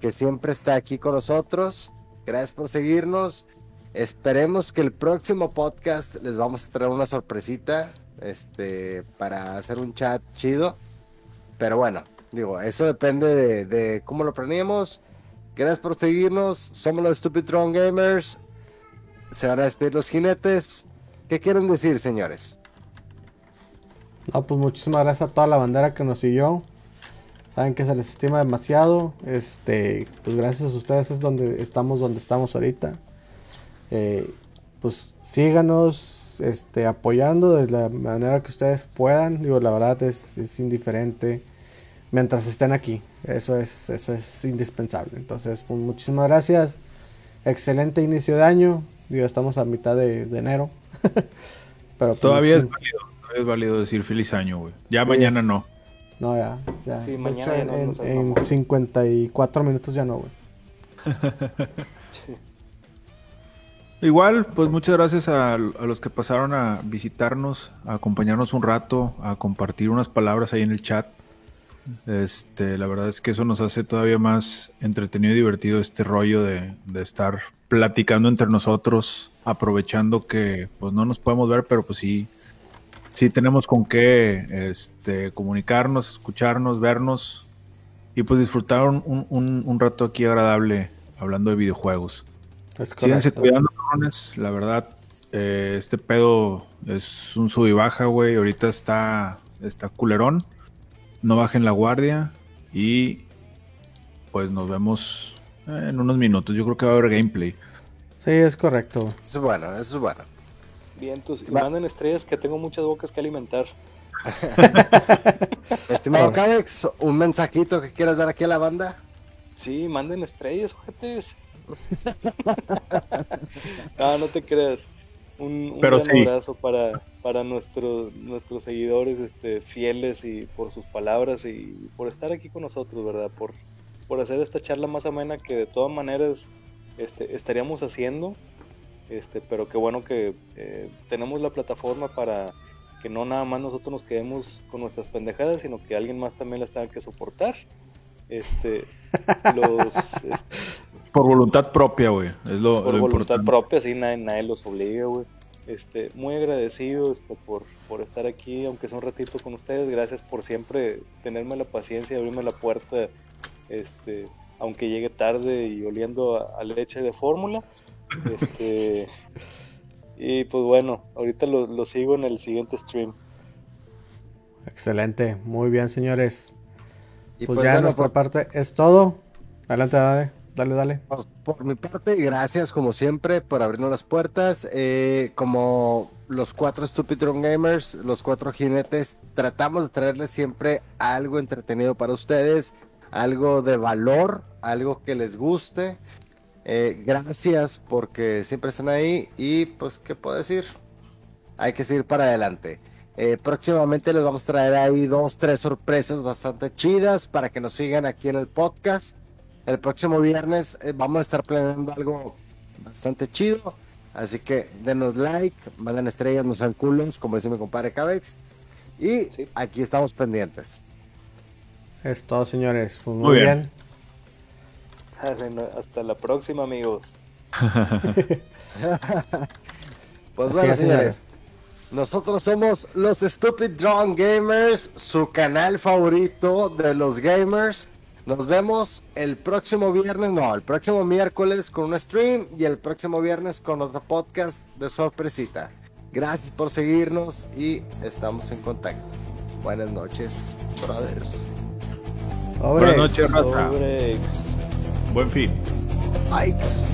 que siempre está aquí con nosotros. Gracias por seguirnos. Esperemos que el próximo podcast les vamos a traer una sorpresita este, para hacer un chat chido. Pero bueno, digo, eso depende de, de cómo lo planeemos. Gracias por seguirnos. Somos los Stupid Drone Gamers. Se van a despedir los jinetes. ¿Qué quieren decir, señores? No, pues muchísimas gracias a toda la bandera que nos siguió. Saben que se les estima demasiado. Este, pues gracias a ustedes es donde estamos donde estamos ahorita. Eh, pues síganos este, apoyando de la manera que ustedes puedan. Digo, la verdad es, es indiferente mientras estén aquí. Eso es, eso es indispensable. Entonces, pues, muchísimas gracias. Excelente inicio de año. Digo, estamos a mitad de, de enero. Pero pues, Todavía es válido. Todavía es válido decir feliz año, güey. Ya Sí, mañana es- no. No, ya, ya. Sí, mañana hecho, ya no, en, no en mamón. 54 minutos ya no, güey. Sí. Igual, pues muchas gracias a, a los que pasaron a visitarnos, a acompañarnos un rato, a compartir unas palabras ahí en el chat. Este, la verdad es que eso nos hace todavía más entretenido y divertido este rollo de, de estar platicando entre nosotros, aprovechando que pues no nos podemos ver, pero pues sí, sí tenemos con qué este, comunicarnos, escucharnos, vernos y pues disfrutar un, un- un- rato aquí agradable hablando de videojuegos. Síganse cuidando, cabrones. La verdad, eh, este pedo es un sub y baja, güey. Ahorita está, está culerón. No bajen la guardia. Y pues nos vemos en unos minutos. Yo creo que va a haber gameplay. Sí, es correcto. Eso es bueno, eso es bueno. Vientos. Y Va. manden estrellas que tengo muchas bocas que alimentar. Estimado Cabex, un mensajito que quieras dar aquí a la banda. Sí, manden estrellas, ojetes. no, no te creas. Un, un Pero gran sí. abrazo para, para nuestros nuestros seguidores este, fieles y por sus palabras y por estar aquí con nosotros, ¿verdad? Por, por hacer esta charla más amena que de todas maneras este, estaríamos haciendo. Este, pero qué bueno que eh, tenemos la plataforma para que no nada más nosotros nos quedemos con nuestras pendejadas, sino que alguien más también las tenga que soportar. Este, los, este, Por voluntad propia, güey. Es lo, por lo voluntad importante. propia, así nadie, nadie los obliga, güey. Este, muy agradecido este, por, por estar aquí, aunque sea un ratito con ustedes. Gracias por siempre tenerme la paciencia y abrirme la puerta, este, aunque llegue tarde y oliendo a, a leche de fórmula. Este, y pues bueno, ahorita lo, lo sigo en el siguiente stream. Excelente, muy bien, señores. Y Pues, pues, ya bueno, nuestra por, parte es todo. Adelante, dale, dale, dale. pues, por mi parte, gracias como siempre por abrirnos las puertas. Eh, como los cuatro Stupid Drone Gamers, los cuatro jinetes, tratamos de traerles siempre algo entretenido para ustedes, algo de valor, algo que les guste. Eh, gracias porque siempre están ahí y pues, ¿qué puedo decir? Hay que seguir para adelante. Eh, próximamente les vamos a traer ahí dos, tres sorpresas bastante chidas para que nos sigan aquí en el podcast. El próximo viernes eh, vamos a estar planeando algo bastante chido. Así que denos like, manden estrellas, no sean culos, como dice mi compadre Cabex. Y Sí. aquí estamos pendientes. Es todo, señores. Pues, muy, Muy bien. bien. Hasta la próxima, amigos. Pues Así bueno, es, señores. Nosotros somos los Stupid Drone Gamers, su canal favorito de los gamers. Nos vemos el próximo viernes, no, el próximo miércoles con un stream y el próximo viernes con otro podcast de sorpresita. Gracias por seguirnos y estamos en contacto. Buenas noches, brothers. Buenas noches, Rata. Obrex. Buen fin. Bikes.